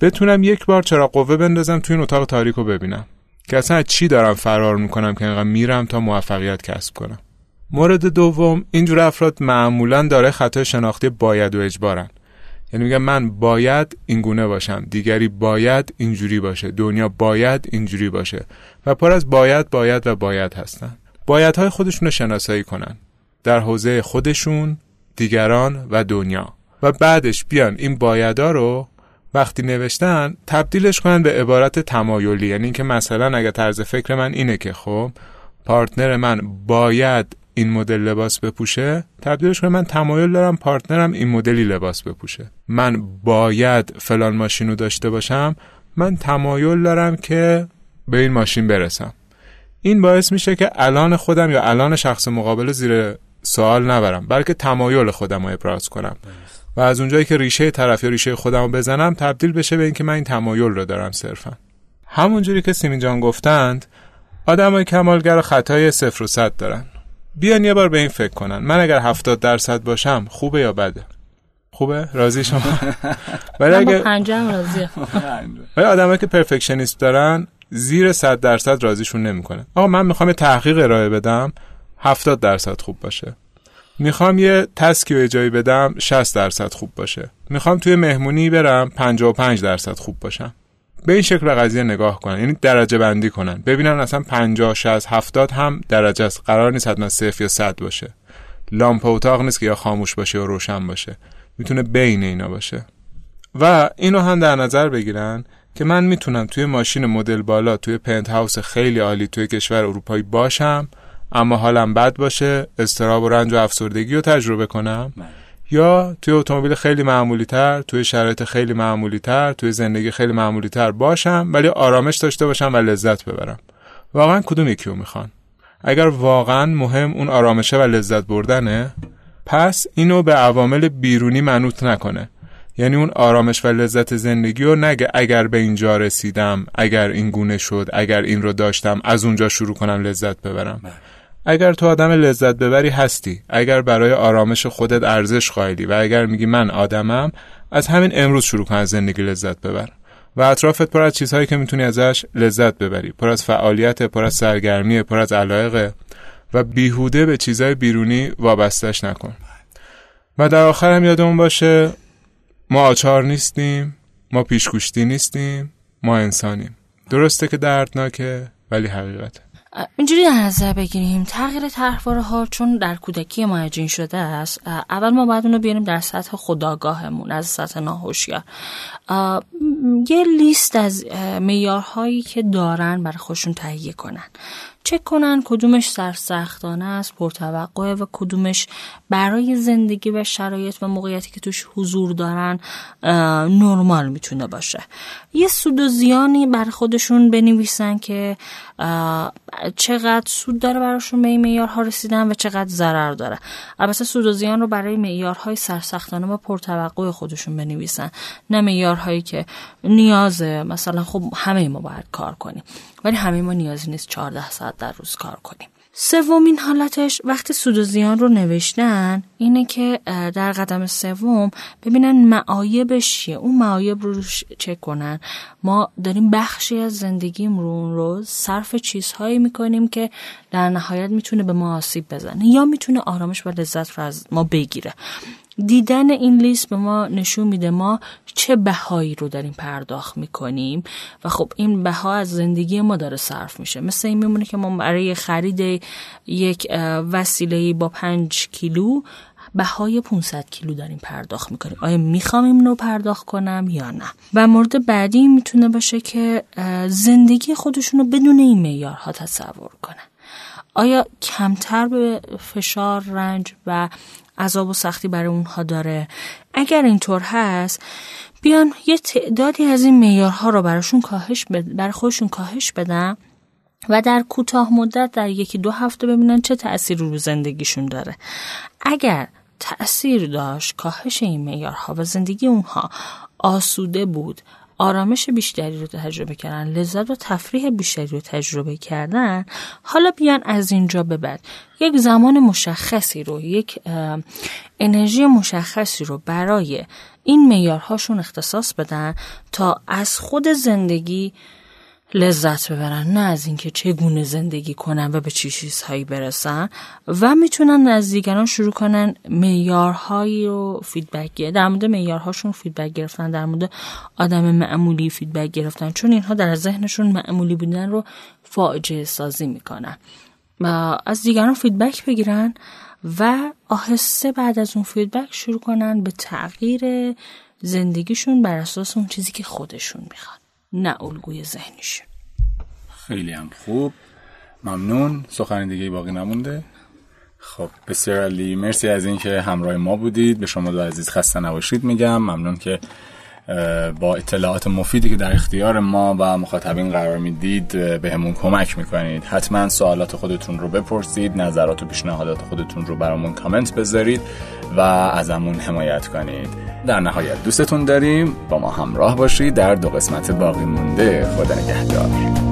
Speaker 2: بتونم یک بار چرا قوه بندازم توی این اتاق تاریک رو ببینم. که اصلا چی دارم فرار می‌کنم که اینقدر میرم تا موفقیت کسب کنم؟ مورد دوم اینجور افراد معمولا داره خطای شناختی باید و اجبارن. یعنی میگم من باید اینگونه باشم دیگری باید اینجوری باشه دنیا باید اینجوری باشه و پر از باید باید و باید هستن. بایدهای خودشون رو شناسایی کنن در حوزه خودشون دیگران و دنیا. و بعدش بیان این بایدا رو وقتی نوشتن تبدیلش کنن به عبارت تمایلی. یعنی اینکه مثلا اگه طرز فکر من اینه که خب پارتنر من باید این مدل لباس بپوشه؟ تبدیلش کنم من تمایل دارم پارتنرم این مدلی لباس بپوشه. من باید فلان ماشین رو داشته باشم من تمایل دارم که به این ماشین برسم. این باعث میشه که الان خودم یا الان شخص مقابل زیر سوال نبرم بلکه تمایل خودم رو ابراز کنم. و از اونجایی که ریشه طرف یا ریشه خودم رو بزنم تبدیل بشه به اینکه من این تمایل رو دارم صرفا. همونجوری که سیمین جان گفتند آدمای کمالگر خطای صفر و صد دارن. بیان یه بار به این فکر کنن. من اگر هفتاد درصد باشم خوبه یا بده؟ خوبه؟ راضی شما؟ (laughs) ولی اگه
Speaker 3: پنجم راضیه (laughs)
Speaker 2: ولی آدمایی که پرفکشنیست دارن زیر 100 درصد راضیشون نمی‌کنه آقا من می‌خوام یه تحقیق ارائه بدم. 70 درصد خوب باشه. می‌خوام یه تسکی و اجایی بدم 60 درصد خوب باشه. می‌خوام توی مهمونی برم 55 درصد خوب باشم. به این شکل به قضیه نگاه کنن. یعنی درجه بندی کنن. ببینن اصلا 50 60 70 هم درجه است. قرار نیست حتما صفر یا 100 باشه. لامپ اتاق نیست که یا خاموش باشه یا روشن باشه. می‌تونه بین اینا باشه. و اینو هم در نظر بگیرن که من می‌تونم توی ماشین مدل بالا توی پنت هاوس خیلی عالی توی کشور اروپایی باشم اما حالم بد باشه استراب و رنج و افسردگی رو تجربه کنم. یا توی اتومبیل خیلی معمولی تر توی شرایط خیلی معمولی تر توی زندگی خیلی معمولی تر باشم ولی آرامش داشته باشم و لذت ببرم. واقعا کدوم یکی رو می‌خوان؟ اگر واقعا مهم اون آرامشه و لذت بردنه پس اینو به عوامل بیرونی منوط نکنه. یعنی اون آرامش و لذت زندگی رو نگه اگر به اینجا رسیدم اگر این گونه شد اگر این رو داشتم از اونجا شروع کنم لذت ببرم. اگر تو آدم لذت ببری هستی. اگر برای آرامش خودت ارزش قائلی و اگر میگی من آدمم از همین امروز شروع کن از زندگی لذت ببر. و اطرافت پر از چیزهایی که می‌تونی ازش لذت ببری. پر از فعالیت پر از سرگرمی پر از علایق و بیهوده به چیزهای بیرونی وابستش نکن. و در آخر هم یادمون باشه ما آچار نیستیم ما پیشگوشتی نیستیم ما انسانیم. درسته که دردناکه ولی حقیقته.
Speaker 3: اینجوری در نظر بگیریم تغییر طرحواره ها چون در کودکی ما اجین شده است اول ما باید اونو بیاریم در سطح خداگاهمون از سطح ناهوشیار یه لیست از میارهایی که دارن برای خودشون تهیه کنن. چک کنن کدومش سرسختانه است پرتوقعه و کدومش برای زندگی و شرایط و موقعیتی که توش حضور دارن نرمال می‌تونه باشه. یه سود و زیانی بر خودشون بنویسن که چقدر سود داره براشون به این معیارها رسیدن و چقدر ضرر داره. البته سود و زیان رو برای معیارهای سرسختانه و پرتوقع خودشون بنویسن نه معیارهایی که نیازه مثلا خب همه ما باید کار کنیم. ولی همه ما نیازی نیست 14 ساعت در روز کار کنیم. سومین حالتش وقتی سود و زیان رو نوشتن اینه که در قدم سوم ببینن معایبش چیه. اون معایب رو چک کنن. ما داریم بخشی از زندگیمون رو صرف چیزهایی می‌کنیم که در نهایت می‌تونه به ما آسیب بزنه یا می‌تونه آرامش و لذت رو از ما بگیره. دیدن این لیست به ما نشون میده ما چه بهایی رو داریم پرداخت می‌کنیم. و خب این بها از زندگی ما داره صرف میشه. مثل این میمونه که ما برای خرید یک وسیله با پنج کیلو بهای 500 کیلو داریم پرداخت می‌کنیم. آیا می‌خوام این رو پرداخت کنم یا نه؟ و مورد بعدی می‌تونه باشه که زندگی خودشون رو بدون این معیارها تصور کنن. آیا کمتر به فشار رنج و عذاب و سختی برای اونها داره. اگر اینطور هست بیان یه تعدادی از این میارها رو براشون کاهش بد... برای خودشون کاهش بدن و در کوتاه مدت در یکی دو هفته ببینن چه تأثیر رو زندگیشون داره. اگر تأثیر داشت کاهش این میارها و زندگی اونها آسوده بود آرامش بیشتری رو تجربه کردن لذت و تفریح بیشتری رو تجربه کردن حالا بیان از اینجا به بعد. یک زمان مشخصی رو یک انرژی مشخصی رو برای این معیارهاشون اختصاص بدن تا از خود زندگی لذت ببرن نه از اینکه چگونه زندگی کنن و به چی چیزهایی برسن و می‌تونن از دیگران شروع کنن معیارهایی رو feedback در مورد معیارهاشون feedback گرفتن در مورد آدم معمولی feedback گرفتن چون اینها در ذهنشون معمولی بودن رو فاجعه سازی می‌کنن. و از دیگران feedback بگیرن و آهسته بعد از اون feedback شروع کنن به تغییر زندگیشون بر اساس اون چیزی که خودشون می‌خوان. نه الگوی ذهنیشون
Speaker 1: خیلی هم خوب. ممنون. سخن دیگه باقی نمونده. خب بسیار عالی مرسی از اینکه همراه ما بودید. به شما دو عزیز خسته نباشید میگم. ممنون که با اطلاعات مفیدی که در اختیار ما و مخاطبین قرار می‌دید به همون کمک می‌کنید. حتما سوالات خودتون رو بپرسید نظرات و پیشنهادات خودتون رو برامون کامنت بذارید و ازمون حمایت کنید. در نهایت دوستتون داریم. با ما همراه باشید. در دو قسمت باقی مونده. خدا نگهدار.